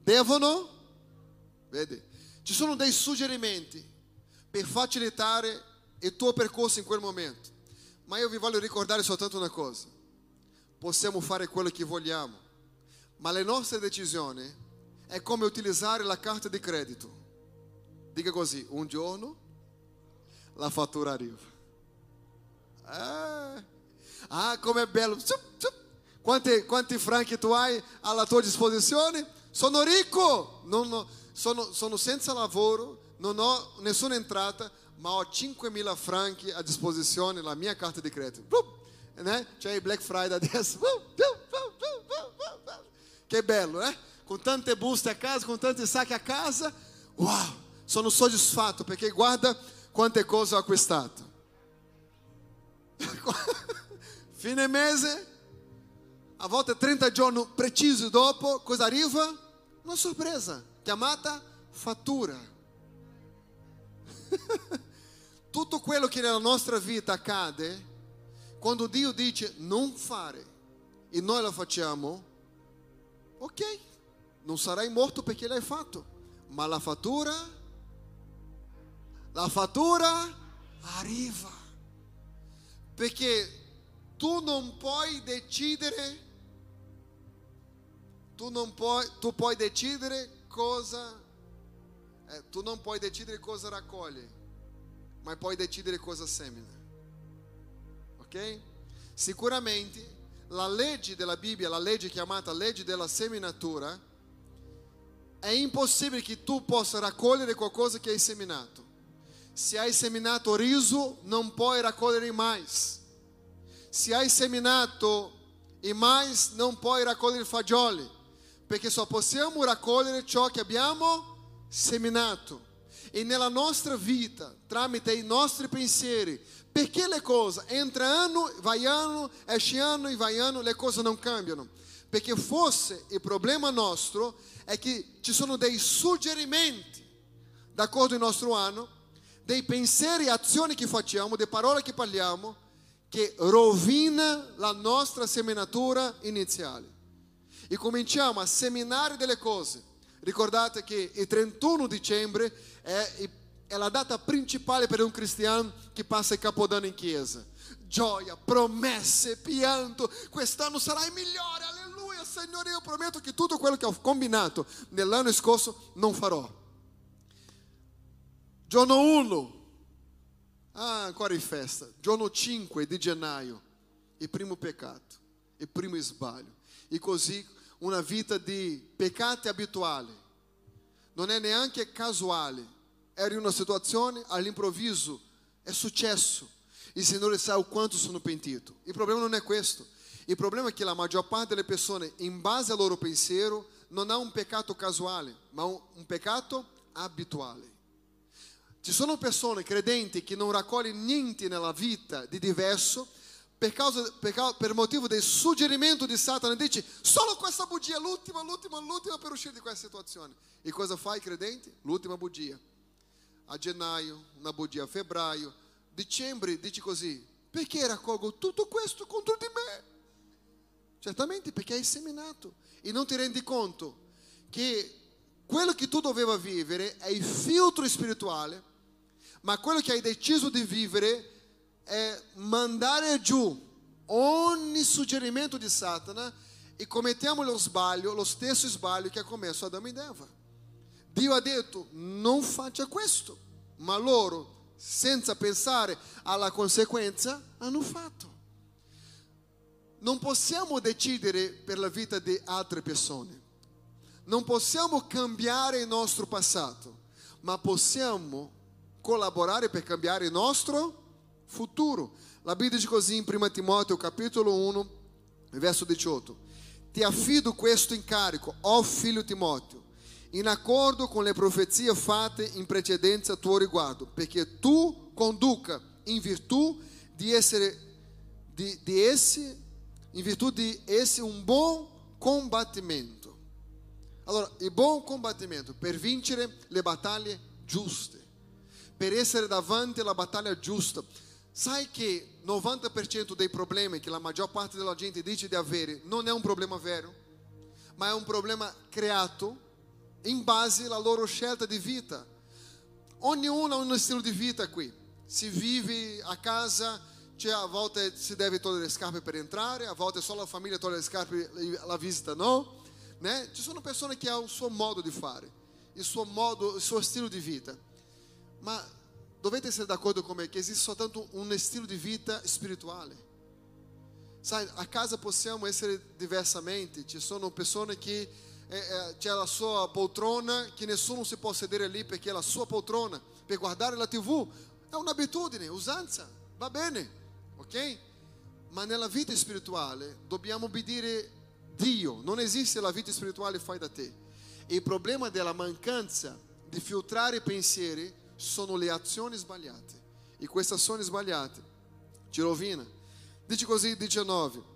Devono? Vedi? Ci sono dei suggerimenti per facilitare il tuo percorso in quel momento. Ma io vi voglio ricordare soltanto una cosa. Possiamo fare quello che vogliamo, ma le nostre decisioni è come utilizzare la carta di credito. Dica così, un giorno la fattura arriva. Ah, ah com'è bello. Quanti, quanti franchi tu hai alla tua disposizione? Sono ricco, non, sono, sono senza lavoro, non ho nessuna entrata, ma ho 5.000 franchi a disposizione, la mia carta di credito. Né? C'è il Black Friday adesso. Che bello, eh? Com tante buste a casa, com tanti sacchi a casa. Uau! Sono soddisfatto perché guarda quante cose ho acquistato. Fine mese, a volte 30 giorni precisi dopo, cosa arriva? Una sorpresa, chiamata fattura. Tutto quello che nella nostra vita accade, quando Dio dice non fare e noi lo facciamo, ok, non sarai morto perché l'hai fatto, ma la fattura, la fattura arriva. Perché tu non puoi decidere, tu, non puoi, tu puoi decidere cosa, eh, tu non puoi decidere cosa raccogli, ma puoi decidere cosa semina. Ok? Sicuramente la legge della Bibbia, la legge chiamata legge della seminatura, è impossibile che tu possa raccogliere qualcosa che hai seminato. Se hai seminato riso, non puoi raccogliere mais. Se hai seminato e mais, non puoi raccogliere fagioli, perché só possiamo raccogliere ciò che abbiamo seminato. E nella nostra vita, tramite i nostri pensieri, perché le cose entra anno, vai anno, esce anno e vai anno, le cose non cambiano? Perché forse il problema nostro è che ci sono dei suggerimenti, d'accordo il nostro anno, dei pensieri e azioni che facciamo, delle parole che parliamo, che rovina la nostra seminatura iniziale. E cominciamo a seminare delle cose. Ricordate che il 31 dicembre è, è la data principale per un cristiano che passa il capodanno in chiesa. Gioia, promesse, pianto. Quest'anno sarà il migliore, alleluia, Signore, io prometto che tutto quello che ho combinato nell'anno scorso non farò. Giorno 1. Ah, ancora in festa. Giorno 5 di gennaio. Il primo peccato. Il primo sbaglio. E così una vita di peccati abituali. Non è neanche casuale. Era in una situazione, all'improvviso è successo. Il Signore sa o quanto sono pentito. Il problema non è questo. Il problema è che la maggior parte delle persone, in base al loro pensiero, non ha un peccato casuale, ma un, un peccato abituale. Ci sono persone credenti che non raccogliono niente nella vita di diverso per, causa, per, per motivo del suggerimento di Satana. Dice solo questa bugia, l'ultima, l'ultima, l'ultima per uscire di questa situazione. E cosa fai, credente? L'ultima bugia. A gennaio, una bugia a febbraio, dicembre, dici così, perché raccolgo tutto questo contro di me? Certamente perché hai seminato e non ti rendi conto che quello che tu doveva vivere è il filtro spirituale ma quello che hai deciso di vivere è mandare giù ogni suggerimento di Satana e commettiamo lo sbaglio, lo stesso sbaglio che ha commesso Adamo ed Eva. Dio ha detto non faccia questo, ma loro, senza pensare alla conseguenza, hanno fatto. Non possiamo decidere per la vita di altre persone, non possiamo cambiare il nostro passato, ma possiamo collaborare per cambiare il nostro futuro. La Bibbia dice così in 1 Timoteo capitolo 1, verso 18. Ti affido questo incarico, ó figlio Timoteo, in accordo con le profezie fatte in precedenza a tuo riguardo, perché tu conduca in virtù di essere, di, di esse, in virtù di esse un buon combattimento. Allora, il buon combattimento per vincere le battaglie giuste per essere davanti alla battaglia giusta. Sai che 90% dei problemi che la maggior parte della gente dice di avere non è un problema vero, ma è un problema creato in base alla loro scelta di vita. Ognuno ha uno stile di vita qui. Si vive a casa, cioè a volte si deve togliere le scarpe per entrare, a volte solo la famiglia toglie le scarpe alla visita no. Né? Ci sono persone che hanno il suo modo di fare, il suo modo, il suo stile di vita. Ma dovete essere d'accordo con me che esiste soltanto un stile di vita spirituale. Sai, a casa possiamo essere diversamente, ci sono persone che eh, eh, c'è la sua poltrona che nessuno si può sedere lì perché è la sua poltrona per guardare la tv, è un'abitudine, usanza, va bene, ok? Ma nella vita spirituale dobbiamo obbedire Dio, non esiste la vita spirituale fai da te. Il problema della mancanza di filtrare pensieri sono le azioni sbagliate. E queste azioni sbagliate ti rovina. Dice così 19.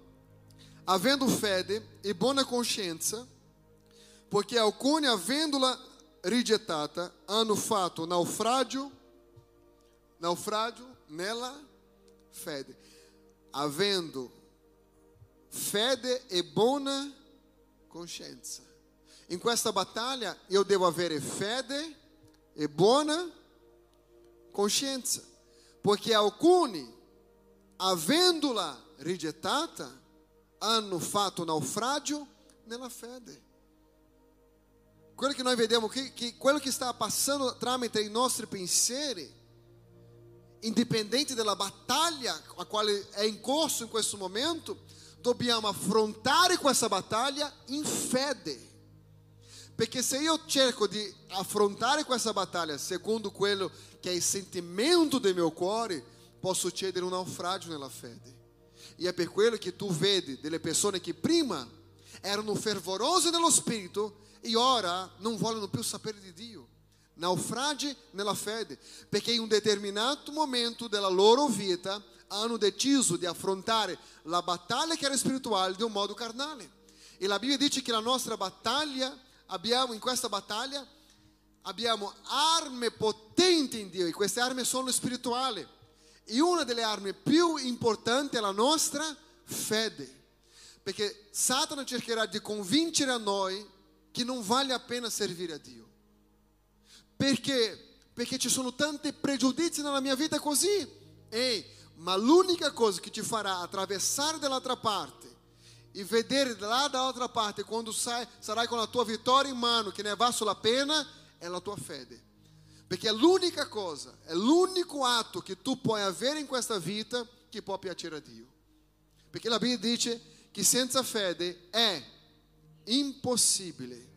Avendo fede e buona coscienza, porque alcuni avendola rigettata hanno fatto naufragio, naufragio nella fede. Avendo fede e buona coscienza. In questa battaglia io devo avere fede e buona coscienza, porque alcuni, avendo-la rigettata, hanno fatto naufragio nella fede. Quello che noi vediamo qui, che quello che sta passando tramite i nostri pensieri, indipendente dalla battaglia a quale è in corso in questo momento, dobbiamo affrontare questa battaglia in fede. Perché se io cerco di affrontare questa battaglia secondo quello che è il sentimento del mio cuore, può succedere un naufragio nella fede. E è per quello che tu vedi delle persone che prima erano fervorose nello spirito e ora non vogliono più sapere di Dio. Naufragi nella fede, perché in un determinato momento della loro vita hanno deciso di affrontare la battaglia che era spirituale di un modo carnale. E la Bibbia dice che la nostra battaglia abbiamo in questa battaglia abbiamo armi potenti in Dio e queste armi sono spirituali. E una delle armi più importanti è la nostra fede. Perché Satana cercherà di convincere a noi che non vale a pena servire a Dio. Perché? Perché ci sono tanti pregiudizi nella mia vita così. Ehi, ma l'unica cosa che ti farà attraversare dall'altra parte e vedere lá dall'altra parte quando sai, sarai con la tua vittoria in mano che ne valso la pena è la tua fede. Perché è l'unica cosa, è l'unico atto che tu puoi avere in questa vita che può piacere a Dio. Perché la Bibbia dice che senza fede è impossibile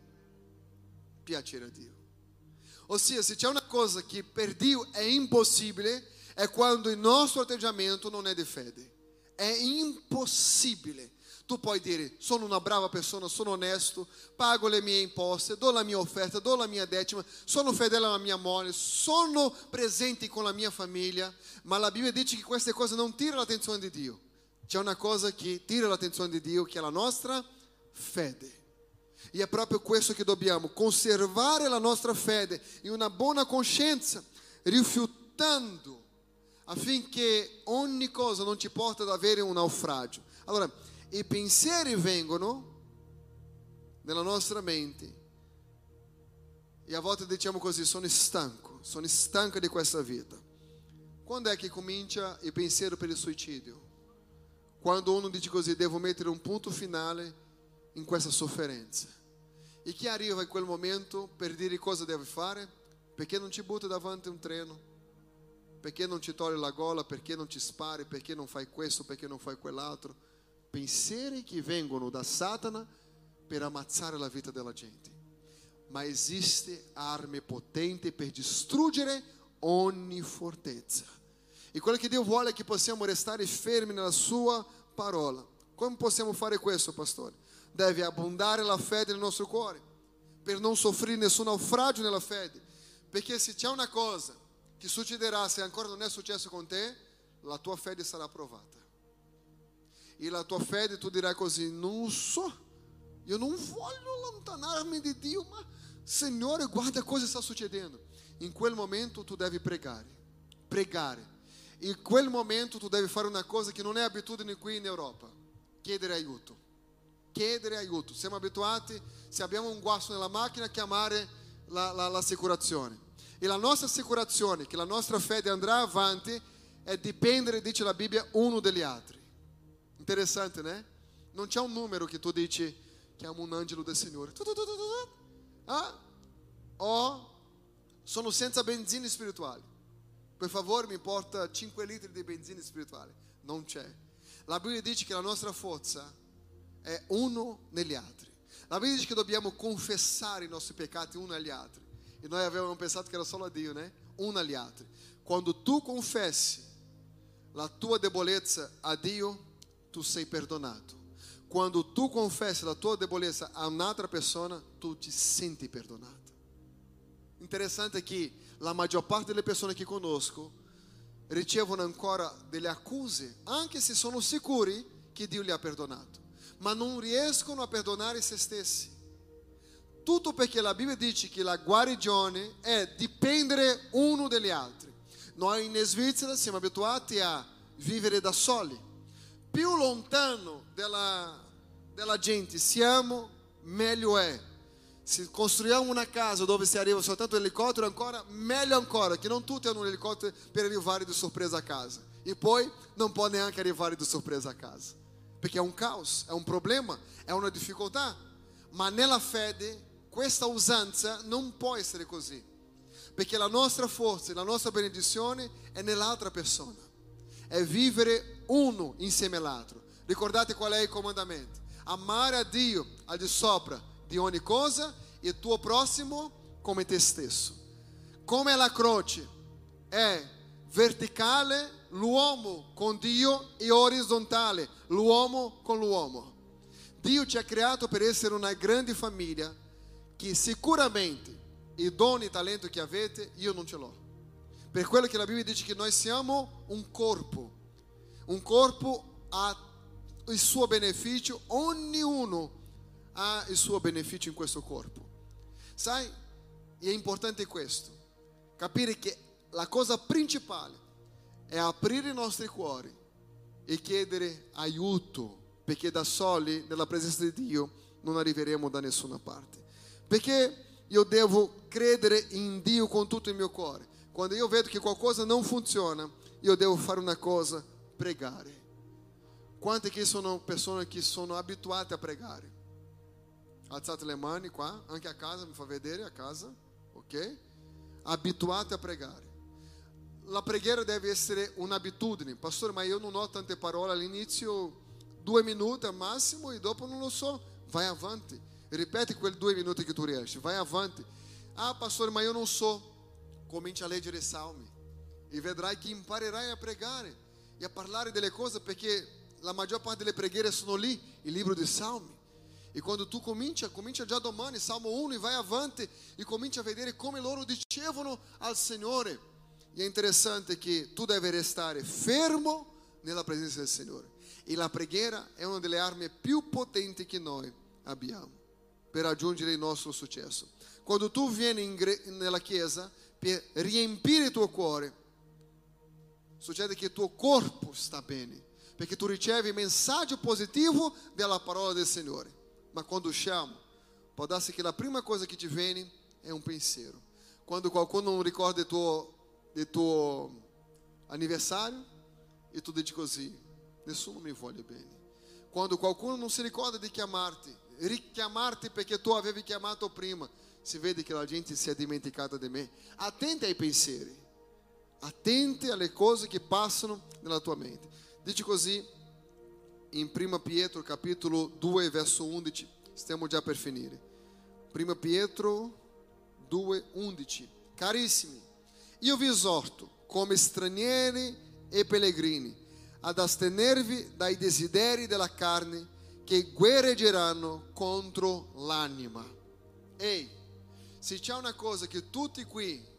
piacere a Dio. Ossia, se c'è una cosa che per Dio è impossibile, è quando il nostro atteggiamento non è di fede. È impossibile tu puoi dire: Sono una brava persona, sono onesto, pago le mie imposte, do la mia offerta, do la mia decima, sono fedele alla mia moglie, sono presente con la mia famiglia. Ma la Bibbia dice che queste cose non tirano l'attenzione di Dio. C'è una cosa che tira l'attenzione di Dio, che è la nostra fede. E è proprio questo che dobbiamo, conservare la nostra fede in una buona coscienza, rifiutando affinché ogni cosa non ci porti ad avere un naufragio. Allora, i pensieri vengono nella nostra mente e a volte diciamo così, sono stanco, sono stanco di questa vita. Quando è che comincia il pensiero per il suicidio? Quando uno dice così, devo mettere un punto finale in questa sofferenza. E chi arriva in quel momento per dire cosa deve fare? Perché non ci butta davanti un treno? Perché non ci togli la gola? Perché non ci spari? Perché non fai questo? Perché non fai quell'altro? Pensieri che vengono da Satana per ammazzare la vita della gente. Ma esiste armi potenti per distruggere ogni fortezza. E quello che Dio vuole è che possiamo restare fermi nella sua parola. Come possiamo fare questo, pastore? Deve abbondare la fede nel nostro cuore, per non soffrire nessun naufragio nella fede. Perché se c'è una cosa che succederà se ancora non è successo con te, la tua fede sarà provata. E la tua fede tu dirai così, non so, io non voglio allontanarmi di Dio, ma Signore guarda cosa sta succedendo. In quel momento tu devi pregare, pregare. In quel momento tu devi fare una cosa che non è abitudine qui in Europa, chiedere aiuto. Chiedere aiuto. Siamo abituati, se abbiamo un guasto nella macchina, a chiamare la, la, l'assicurazione. E la nostra assicurazione, che la nostra fede andrà avanti, è dipendere, dice la Bibbia, uno dagli altri. Interessante, né? Non c'è un numero che tu dici, chiamo un angelo del Signore. Ah? O sono senza benzina spirituale. Per favore mi porta 5 litri di benzina spirituale. Non c'è. La Bibbia dice che la nostra forza è uno negli altri. La Bibbia dice che dobbiamo confessare i nostri peccati uno agli altri. E noi avevamo pensato che era solo a Dio, né? Um agli altri. Quando tu confessi la tua debolezza a Dio, tu sei perdonato. Quando tu confessi la tua debolezza a un'altra persona, tu ti senti perdonato. Interessante che la maggior parte delle persone che conosco ricevono ancora delle accuse, anche se sono sicuri che Dio li ha perdonato, ma non riescono a perdonare se stessi. Tutto perché la Bibbia dice che la guarigione è dipendere uno dagli altri. Noi in Svizzera siamo abituati a vivere da soli. Più lontano della, della gente siamo, meglio è. Se costruiamo una casa dove si arriva soltanto l'elicottero, ancora meglio ancora, che non tutti hanno un elicottero per arrivare di sorpresa a casa. E poi non può neanche arrivare di sorpresa a casa. Perché è un caos, è un problema, è una difficoltà. Ma nella fede questa usanza non può essere così, perché la nostra forza e la nostra benedizione è nell'altra persona, è vivere uno insieme all'altro. Ricordate qual è il comandamento? Amare a Dio al di sopra di ogni cosa e il tuo prossimo come te stesso. Come la croce è verticale l'uomo con Dio e orizzontale l'uomo con l'uomo. Dio ci ha creato per essere una grande famiglia che sicuramente i doni e talento che avete io non ce l'ho. Per quello che la Bibbia dice che noi siamo un corpo. Un corpo ha il suo beneficio, ognuno ha il suo beneficio in questo corpo. Sai, è importante questo, capire che la cosa principale è aprire i nostri cuori e chiedere aiuto, perché da soli, nella presenza di Dio, non arriveremo da nessuna parte. Perché io devo credere in Dio con tutto il mio cuore. Quando io vedo che qualcosa non funziona, io devo fare una cosa, pregare. Quante che sono persone che sono abituate a pregare? Alzate le mani qua, anche a casa, mi fa vedere a casa, ok? Abituate a pregare. La preghiera deve essere un'abitudine. Pastore, ma io non ho tante parole all'inizio, due minuti al massimo e dopo non lo so. Vai avanti Ripete quel due minuti che tu riesci, vai avanti. Ah, pastor, ma io non so. Cominci a leggere salmi e vedrai che imparerai a pregare e a parlare delle cose perché la maggior parte delle preghiere sono lì, il libro di Salmi. E quando tu comincia, comincia già domani, Salmo 1, e vai avanti e comincia a vedere come loro dicevano al Signore. E è interessante che tu devi restare fermo nella presenza del Signore. E la preghiera è una delle armi più potenti che noi abbiamo per raggiungere il nostro successo. Quando tu vieni gre- nella chiesa per riempire il tuo cuore, succede che il tuo corpo sta bene, perché tu ricevi messaggio positivo della parola del Signore. Ma quando usciamo, può darsi che la prima cosa che ti viene è un pensiero. Quando qualcuno non ricorda il tuo, il tuo anniversario, e tu dici così, nessuno mi vuole bene. Quando qualcuno non si ricorda di chiamarti, richiamarti perché tu avevi chiamato prima, si vede che la gente si è dimenticata di me. Attenti ai pensieri, attenti alle cose che passano nella tua mente. Dice così in 1 Pietro capitolo 2 verso 11, stiamo già per finire. 1 Pietro 2, 11. Carissimi, io vi esorto come stranieri e pellegrini ad astenervi dai desideri della carne che guerreggeranno contro l'anima. Ehi, se c'è una cosa che tutti qui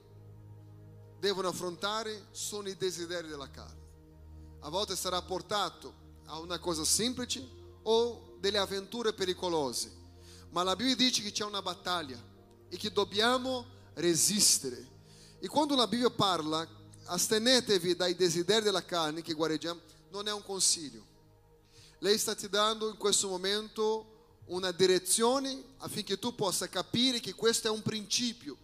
devono affrontare sono i desideri della carne. A volte sarà portato a una cosa semplice o delle avventure pericolose, ma la Bibbia dice che c'è una battaglia e che dobbiamo resistere. E quando la Bibbia parla, astenetevi dai desideri della carne che guarreggiamo, non è un consiglio. Lei sta ti dando in questo momento una direzione affinché tu possa capire che questo è un principio.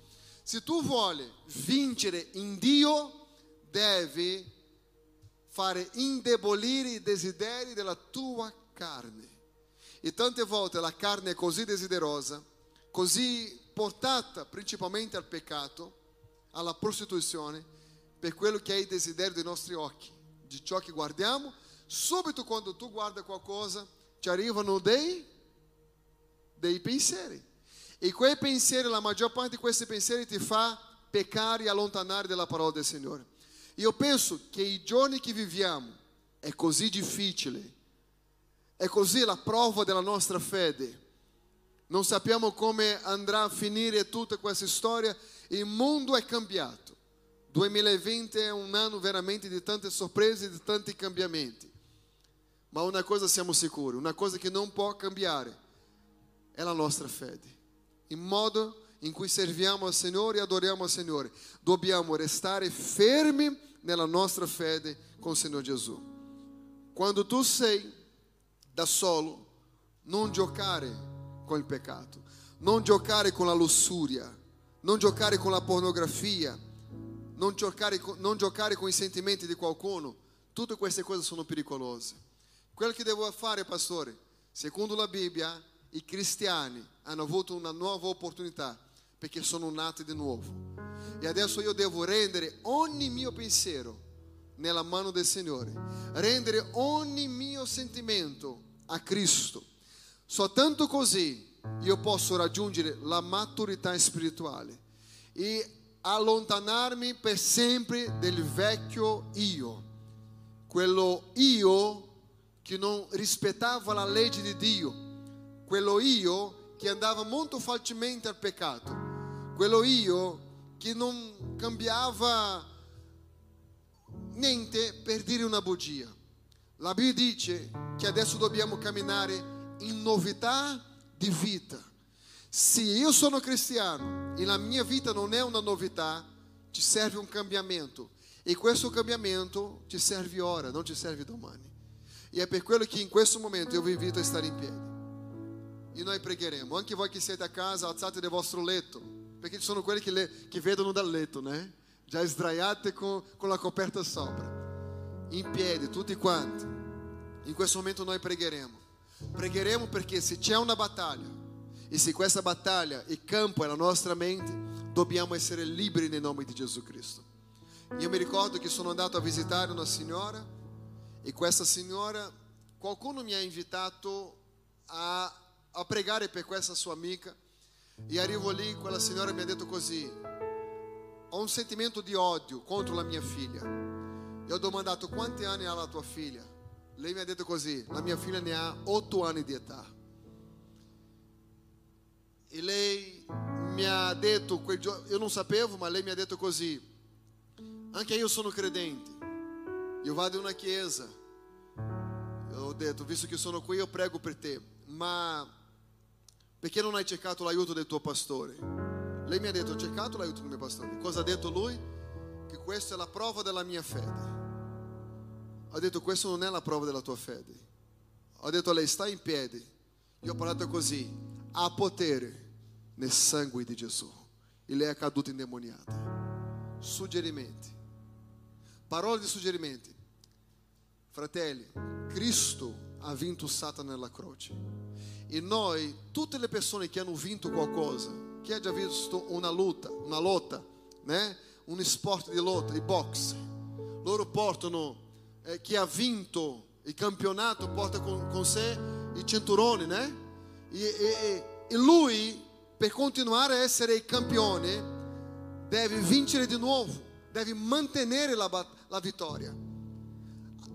Se tu vuole vincere in Dio, devi fare indebolire i desideri della tua carne. E tante volte la carne è così desiderosa, così portata principalmente al peccato, alla prostituzione, per quello che è il desiderio dei nostri occhi, di ciò che guardiamo. Subito quando tu guarda qualcosa, ti arrivano dei, dei pensieri. E quei pensieri, la maggior parte di questi pensieri ti fa peccare e allontanare dalla parola del Signore. Io penso che i giorni che viviamo è così difficile, è così la prova della nostra fede. Non sappiamo come andrà a finire tutta questa storia, il mondo è cambiato. 2020 è un anno veramente di tante sorprese e di tanti cambiamenti. Ma una cosa siamo sicuri, una cosa che non può cambiare è la nostra fede. Il modo in cui serviamo al Signore e adoriamo al Signore. Dobbiamo restare fermi nella nostra fede con il Signore Gesù. Quando tu sei da solo, non giocare con il peccato, non giocare con la lussuria, non giocare con la pornografia, non giocare, non giocare con i sentimenti di qualcuno. Tutte queste cose sono pericolose. Quello che devo fare, pastore, secondo la Bibbia, i cristiani hanno avuto una nuova opportunità perché sono nati di nuovo. E adesso io devo rendere ogni mio pensiero nella mano del Signore, rendere ogni mio sentimento a Cristo. Soltanto così io posso raggiungere la maturità spirituale e allontanarmi per sempre del vecchio io, quello io che non rispettava la legge di Dio, quello io che andava molto facilmente al peccato quello io che non cambiava niente per dire una bugia. La Bibbia dice che adesso dobbiamo camminare in novità di vita. Se io sono cristiano e la mia vita non è una novità, ti serve un cambiamento. E questo cambiamento ti serve ora, non ti serve domani. E è per quello che in questo momento io vi invito a stare in piedi. E noi pregheremo. Anche voi che siete a casa, alzate del vostro letto perché ci sono quelli che, le, che vedono dal letto, né? Già sdraiate con, con la coperta sopra. In piedi, tutti quanti. In questo momento noi pregheremo. Pregheremo perché se c'è una battaglia, e se questa battaglia, il campo è la nostra mente, dobbiamo essere liberi nel nome di Gesù Cristo. Io mi ricordo che sono andato a visitare una signora e questa signora, qualcuno mi ha invitato a, a pregare per questa sua amica e arrivo lì, quella signora mi ha detto così: Ho un sentimento di odio contro la mia figlia. E ho domandato: Quanti anni ha la tua figlia? Lei mi ha detto così, la mia figlia ne ha 8 anni di età. E lei mi ha detto, io non sapevo, ma lei mi ha detto così, anche io sono credente, io vado in una chiesa, eu detto, visto che sono qui, io prego per te, ma perché non hai cercato l'aiuto del tuo pastore? Lei mi ha detto, ho cercato l'aiuto del mio pastore. Cosa ha detto lui? Che questa è la prova della mia fede. Ho detto, questo non è la prova della tua fede. Ho detto a lei, stai in piedi. Io ho parlato così, há potere nel sangue di Gesù. E lei è caduta indemoniata. Suggerimenti. Parole di suggerimenti. Fratelli, Cristo ha vinto Satana nella croce. E noi, tutte le persone che hanno vinto qualcosa, chi ha già visto una lotta, una lotta, né? un sport di lotta, di boxe, loro portano, eh, chi ha vinto il campionato porta con, con sé i cinturoni, né? E, e, e lui, per continuare a essere il campione, deve vincere di nuovo, deve mantenere la, la vittoria.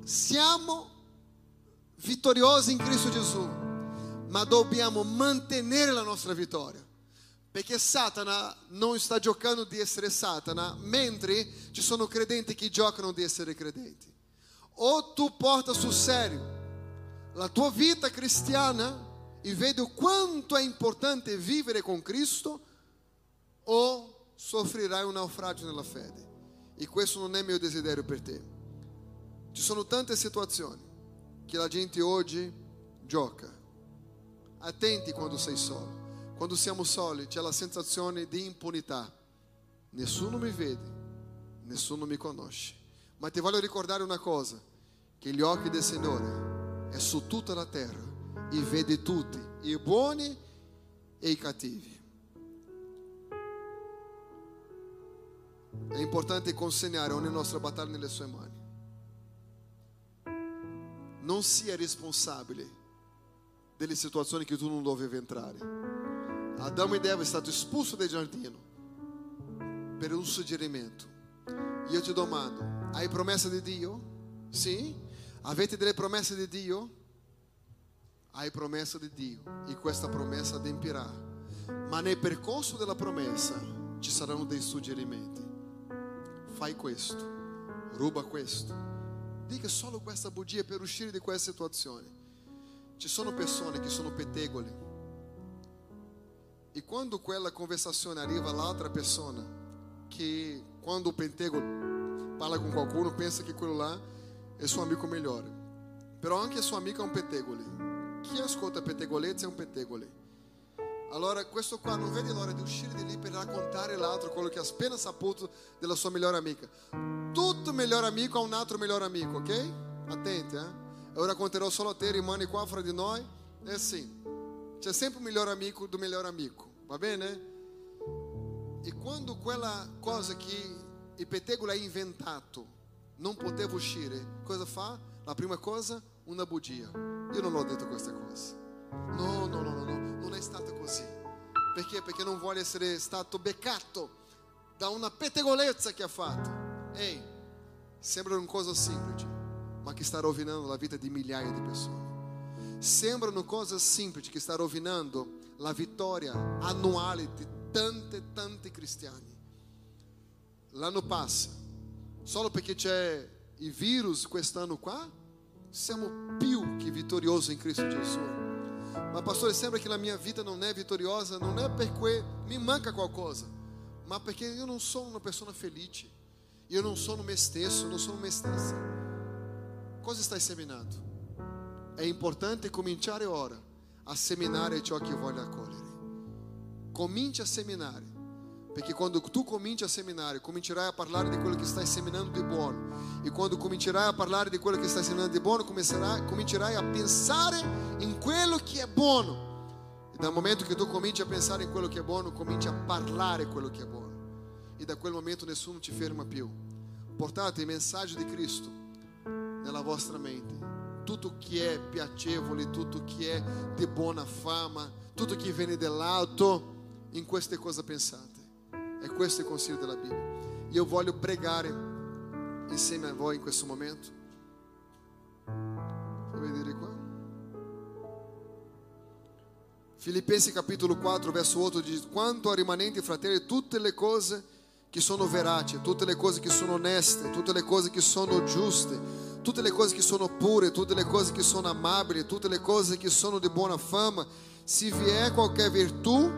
Siamo vittoriosi in Cristo Gesù, ma dobbiamo mantenere la nostra vittoria. Perché Satana non sta giocando di essere Satana, mentre ci sono credenti che giocano di essere credenti. O tu porta sul serio la tua vita cristiana e vedi quanto è importante vivere con Cristo, o soffrirai un naufragio nella fede. E questo non è mio desiderio per te. Ci sono tante situazioni che la gente oggi gioca. Attenti quando sei solo. Quando siamo soli c'è la sensazione di impunità. Nessuno mi vede, nessuno mi conosce. Ma ti voglio ricordare una cosa, che gli occhi del Signore è su tutta la terra e vede tutti, i buoni e i cattivi. È importante consegnare ogni nostra battaglia nelle sue mani. Non sia responsabile delle situazioni che tu non dovevi entrare. Adamo ed Eva è stato espulso dal giardino per un suggerimento. Io ti domando, hai promessa di Dio? Sì? Avete delle promesse di Dio? Hai promessa di Dio e questa promessa adempirà. Ma nel percorso della promessa ci saranno dei suggerimenti. Fai questo, ruba questo, dica solo questa bugia per uscire di questa situazione. Ci sono persone che sono pettegoli e quando quella conversazione arriva all'altra persona, che quando o pettegolo parla con qualcuno pensa che quello là è suo amico migliore, però anche suo amico è un pettegoli. Chi ascolta pettegolezza è un pettegoli. Allora questo qua non vede l'ora di uscire di lì per raccontare l'altro quello che appena saputo della sua migliore amica. Tutto migliore amico ha un altro migliore amico, ok? Attenti, eh? Eu racconterò solo a te, rimani qua fra di noi. É assim. C'è sempre un migliore amico do melhor amico, va bene? E quando quella cosa che il pettegolo ha inventato non poteva uscire, cosa fa? La prima cosa, una bugia. Io non ho detto questa cosa. No, no, no, no, no, non è stato così. Perché? Perché non vuole essere stato beccato da una pettegolezza che ha fatto. Ehi, sembra una cosa semplice, ma che sta rovinando la vita di migliaia di persone. Sembrano cose semplici che sta rovinando la vittoria annuale di tanti, tanti cristiani. L'anno passa, solo perché c'è il virus quest'anno qua, siamo più che vittoriosi in Cristo Gesù. Ma pastore, sembra che la mia vita non è vittoriosa, non è perché mi manca qualcosa, ma perché io non sono una persona felice. Io non sono me stesso, non sono me stessa. Cosa stai seminando? È importante cominciare ora a seminare ciò che voglio accogliere. Cominci a seminare, perché quando tu cominci a seminare, comincerai a parlare di quello che stai seminando di buono. E quando comincerai a parlare di quello che stai seminando di buono, comincerai a pensare in quello che è buono. E dal momento che tu cominci a pensare in quello che è buono, cominci a parlare quello che è buono e daquele momento nessuno te ferma più. Portate mensagem de Cristo nella vostra mente. tudo que é piacevole, tudo que é de boa fama, tudo que vem de lado, em queste coisas pensate. é questo o conselho da Bíblia. E eu voglio pregar insieme a voi em questo momento. Fammi. Filipenses capítulo 4, verso 8 diz: Quanto a rimanenti fratelli, tutte le cose che sono veraci, tutte le cose che sono oneste, tutte le cose che sono giuste, tutte le cose che sono pure, tutte le cose che sono amabili, tutte le cose che sono di buona fama, se vier qualquer virtù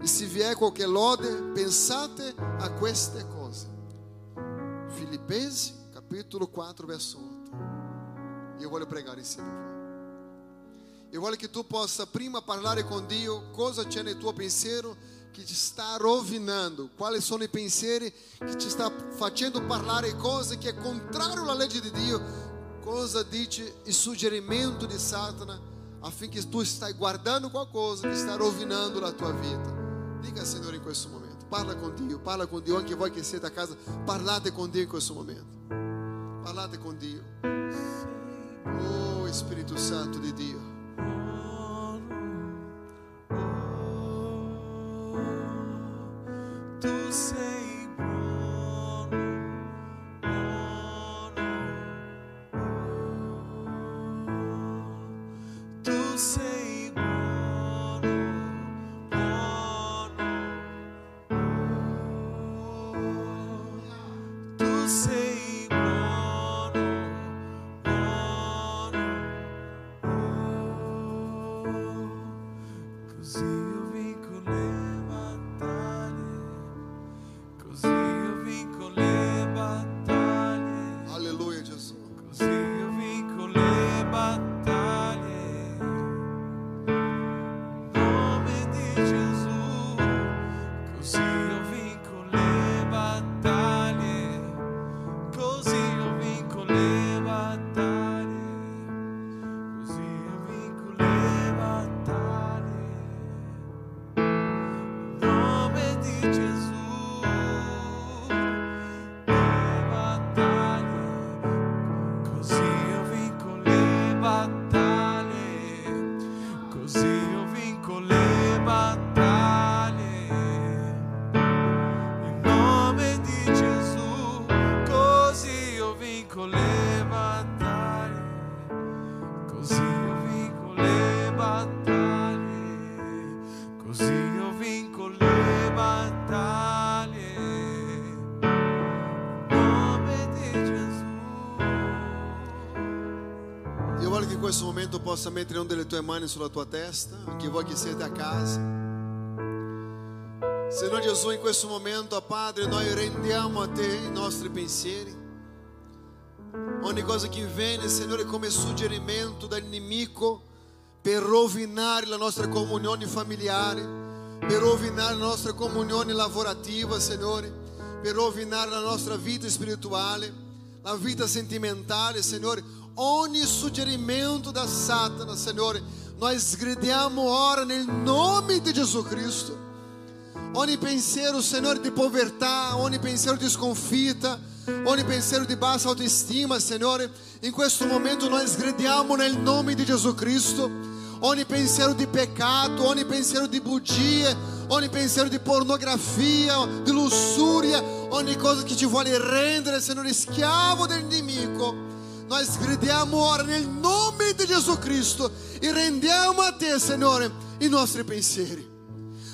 e se vier qualquer lode, pensate a queste cose. Filipensi capitolo 4, verso 8. Io voglio pregare insieme. Io voglio che tu possa prima parlare con Dio cosa c'è nel tuo pensiero che ti sta rovinando, quali sono i pensieri che ti sta facendo parlare cose che è contrario alla legge di Dio, cosa dice il suggerimento di Satana affinché tu stai guardando qualcosa che sta rovinando la tua vita. Dica Signore in questo momento, parla con Dio, parla con Dio, anche voi che siete a casa, parlate con Dio in questo momento. Parlate con Dio. Oh Spirito Santo di Dio. Sei questo momento possa mettere una delle tue mani sulla tua testa, voi che siete a casa. Signore Gesù, in questo momento, Padre, noi rendiamo a Te i nostri pensieri. Ogni cosa che viene, Signore, come suggerimento dall'inimico per rovinare la nostra comunione familiare, per rovinare la nostra comunione lavorativa, Signore, per rovinare la nostra vita spirituale, la vita sentimentale, Signore. Ogni suggerimento da Satana, Signore, nós gridiamo ora nel nome di Gesù Cristo. Ogni pensiero, Signore, di povertà, ogni pensiero di sconfitta, ogni di bassa autoestima, Signore, in questo momento noi sgridiamo nel nome di Gesù Cristo. Ogni pensiero di peccato, ogni pensiero di bugie, ogni pensiero di pornografia, di lussuria, ogni cosa che ci vuole rendere, Signore, schiavo del nemico. Nós gridiamo ora nel nome di Gesù Cristo e rendiamo a Te, Signore, i nostri pensieri.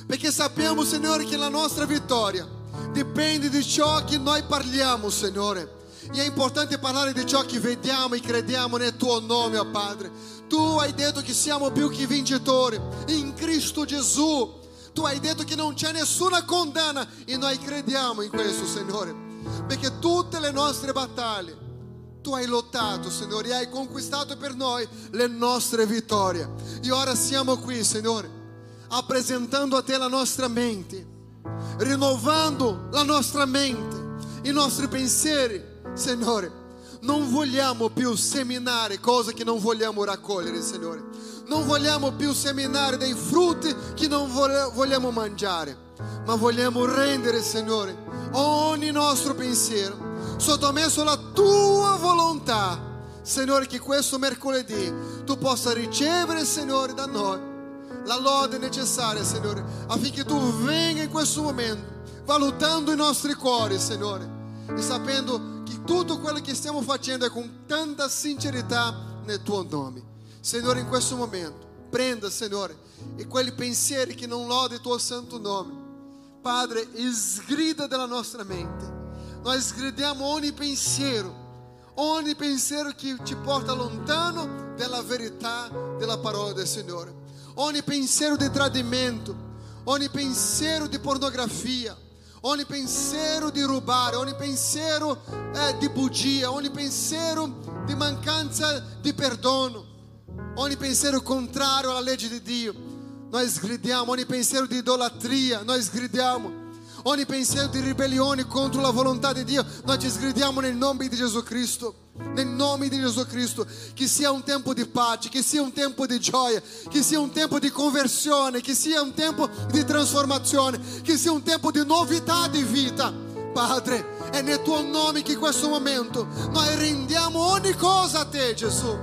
Perché sappiamo, Signore, che la nostra vittoria dipende di ciò che noi parliamo, Signore. E è importante parlare di ciò che vediamo e crediamo nel tuo nome, oh Padre. Tu hai detto che siamo più che vincitori in Cristo Gesù. Tu hai detto che non c'è nessuna condanna e noi crediamo in questo, Signore. Perché tutte le nostre battaglie tu hai lottato, Signore, e hai conquistato per noi le nostre vittorie. E ora siamo qui, Signore, apresentando a Te la nostra mente, rinnovando la nostra mente, i nostri pensieri, Signore. Non vogliamo più seminare cose che non vogliamo raccogliere, Signore. Non vogliamo più seminare dei frutti che non vogliamo mangiare, ma vogliamo rendere, Signore, ogni nostro pensiero sottomesso alla tua volontà. Signore, che questo mercoledì tu possa ricevere, Signore, da noi la lode necessaria, Signore, affinché tu venga in questo momento, valutando i nostri cuori, Signore, e sapendo che tutto quello che stiamo facendo è con tanta sincerità nel tuo nome. Signore, in questo momento, Prenda, Senhor, e quei pensieri che non lode il tuo santo nome. Padre, sgrida della nostra mente. Nós sgridiamo ogni pensiero, ogni pensiero porta lontano dalla verità della parola del Signore. Ogni pensiero di tradimento, ogni pensiero di pornografia, ogni pensiero di rubare, ogni pensiero eh, di bugia, ogni pensiero di mancanza di perdono, ogni pensiero contrario alla legge di Dio. Nós sgridiamo ogni pensiero di idolatria, nós sgridiamo ogni pensiero di ribellione contro la volontà di Dio, noi ci sgridiamo nel nome di Gesù Cristo. Nel nome di Gesù Cristo, che sia un tempo di pace, che sia un tempo di gioia, che sia un tempo di conversione, che sia un tempo di trasformazione, che sia un tempo di novità di vita. Padre, è nel tuo nome che in questo momento noi rendiamo ogni cosa a te, Gesù,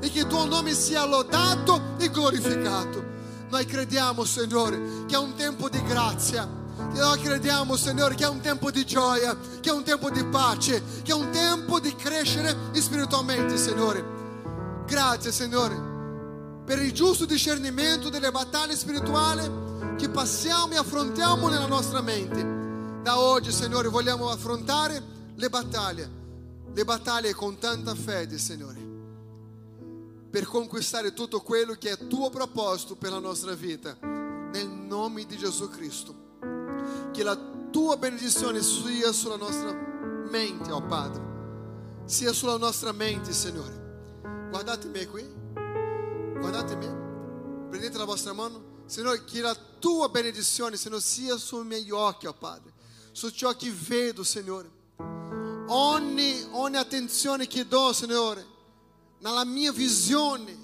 e che il tuo nome sia lodato e glorificato. Noi crediamo, Signore, che è un tempo di grazia, noi crediamo, Signore, che è un tempo di gioia, che è un tempo di pace, che è un tempo di crescere spiritualmente, Signore. Grazie, Signore, per il giusto discernimento delle battaglie spirituali che passiamo e affrontiamo nella nostra mente. Da oggi, Signore, vogliamo affrontare le battaglie, le battaglie con tanta fede, Signore, per conquistare tutto quello che è tuo proposito per la nostra vita, nel nome di Gesù Cristo. Che la tua benedizione sia sulla nostra mente, oh Padre, sia sulla nostra mente, Signore. Guardate me qui, guardate me, prendete la vostra mano, Signore, che la tua benedizione, sia sui miei occhi, oh Padre, su ciò che vedo, Signore. Ogni, ogni attenzione che do, Signore, nella mia visione,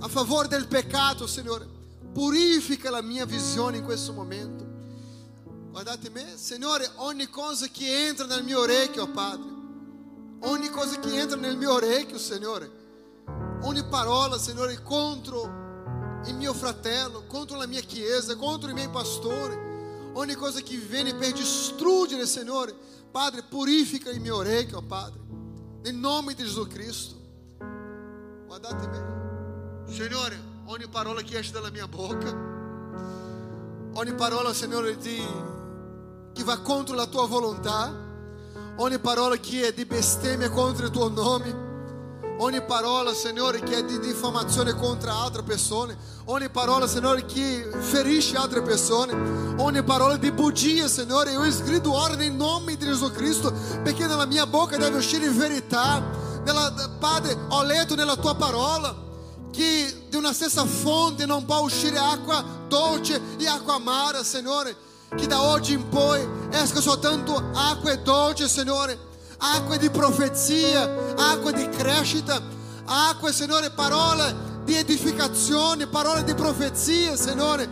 a favore del peccato, Signore, purifica la mia visione in questo momento. Guardate me, Signore, ogni cosa che entra nel mio oh Padre, ogni cosa che entra nel mio orecchio, Signore, ogni parola, Signore, contro il mio fratello, contro la mia chiesa, contro i miei pastori, ogni cosa che viene per distruggere, Signore, Padre, purifica il mio oh Padre, nel nome di Gesù Cristo. Guardate me, Signore, ogni parola che esce dalla mia bocca, ogni parola, Signore, di che va contro la tua volontà, ogni parola che è di bestemmia contro il tuo nome, ogni parola, Signore, che è di diffamazione contro altre persone, ogni parola, Signore, che ferisce altre persone, ogni parola di bugia, Signore, io sgrido ora nel nome di Gesù Cristo, perché nella mia bocca deve uscire verità. Nella, Padre, ho letto nella tua parola che di una stessa fonte non può uscire acqua dolce e acqua amara, Signore. Che da oggi in poi esca soltanto acque dolci, Signore, acque di profezia, acque di crescita, acque, Signore, parole di edificazione, parole di profezia, Signore,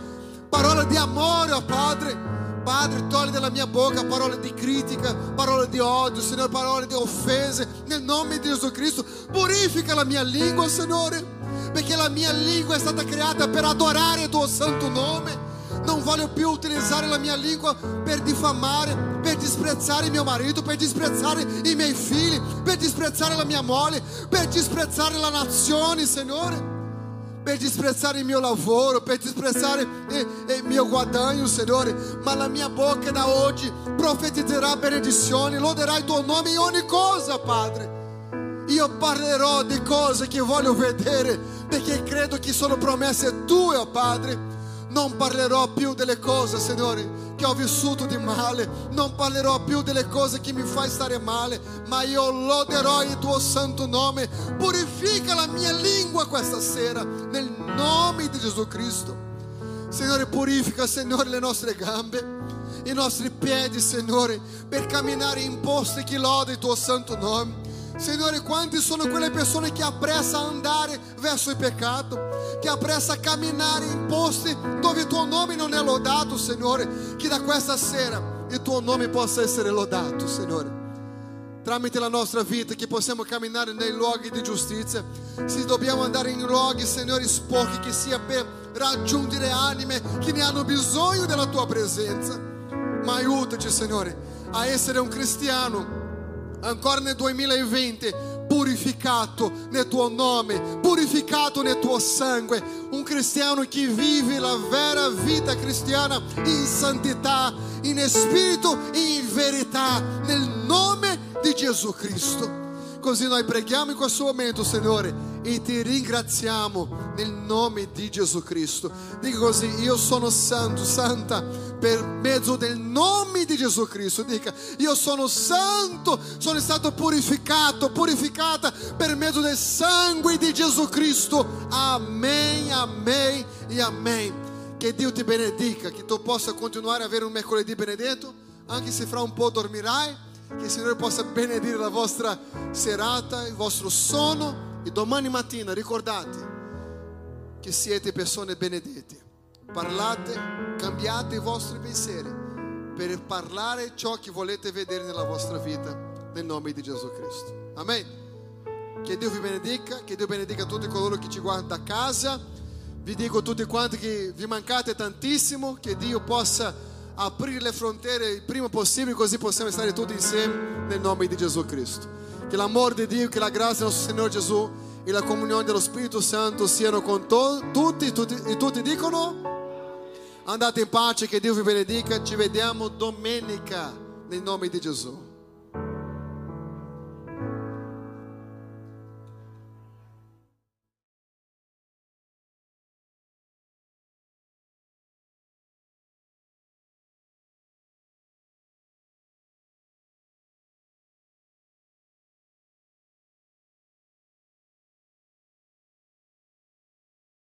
parole di amore, oh Padre. Padre, togli dalla mia bocca parole di critica, parole di odio, Signore, parole di offese, nel nome di Gesù Cristo. Purifica la mia lingua, Signore, perché la mia lingua è stata creata per adorare il tuo santo nome. Non voglio più utilizzare la mia lingua per diffamare, per disprezzare mio marito, per disprezzare i miei figli, per disprezzare la mia moglie, per disprezzare la nazione, Signore. Per disprezzare il mio lavoro, per disprezzare il, il mio guadagno, Signore. Ma la mia bocca da oggi profetizzerà benedizioni, loderà il tuo nome in ogni cosa, Padre. Io parlerò di cose che voglio vedere, perché credo che sono promesse tue, oh Padre. Non parlerò più delle cose, Signore, che ho vissuto di male. Non parlerò più delle cose che mi fai stare male, ma io loderò il tuo santo nome. Purifica la mia lingua questa sera, nel nome di Gesù Cristo. Signore, purifica, Signore, le nostre gambe, i nostri piedi, Signore, per camminare in posti che lode il tuo santo nome. Signore, quanti sono quelle persone che appressa a andare verso il peccato, che appressa a camminare in posti dove tuo nome non è lodato, Signore, che da questa sera il tuo nome possa essere lodato, Signore. Tramite la nostra vita che possiamo camminare nei luoghi di giustizia, se dobbiamo andare in luoghi, Signore, sporchi, che sia per raggiungere anime che ne hanno bisogno della tua presenza. Ma aiutaci, Signore, a essere un cristiano ancora nel 2020 purificato nel tuo nome, purificato nel tuo sangue. Un cristiano che vive la vera vita cristiana in santità, in spirito e in verità, nel nome di Gesù Cristo. Così noi preghiamo in questo momento, Signore, e ti ringraziamo nel nome di Gesù Cristo. Dica così, io sono santo, santa per mezzo del nome di Gesù Cristo. Dica, io sono santo, sono stato purificato, purificata per mezzo del sangue di Gesù Cristo. Amen, amen e amen. Che Dio ti benedica, che tu possa continuare a avere un mercoledì benedetto, anche se fra un po' dormirai. Che il Signore possa benedire la vostra serata, il vostro sonno e domani mattina ricordate che siete persone benedette. Parlate, cambiate i vostri pensieri per parlare ciò che volete vedere nella vostra vita nel nome di Gesù Cristo. Amen. Che Dio vi benedica, che Dio benedica tutti coloro che ci guardano da casa. Vi dico tutti quanti che vi mancate tantissimo, che Dio possa aprire le frontiere il prima possibile così possiamo stare tutti insieme nel nome di Gesù Cristo. Che l'amore di Dio, che la grazia del nostro Signore Gesù e la comunione dello Spirito Santo siano con to- tutti, tutti e tutti dicono andate in pace, che Dio vi benedica, ci vediamo domenica nel nome di Gesù.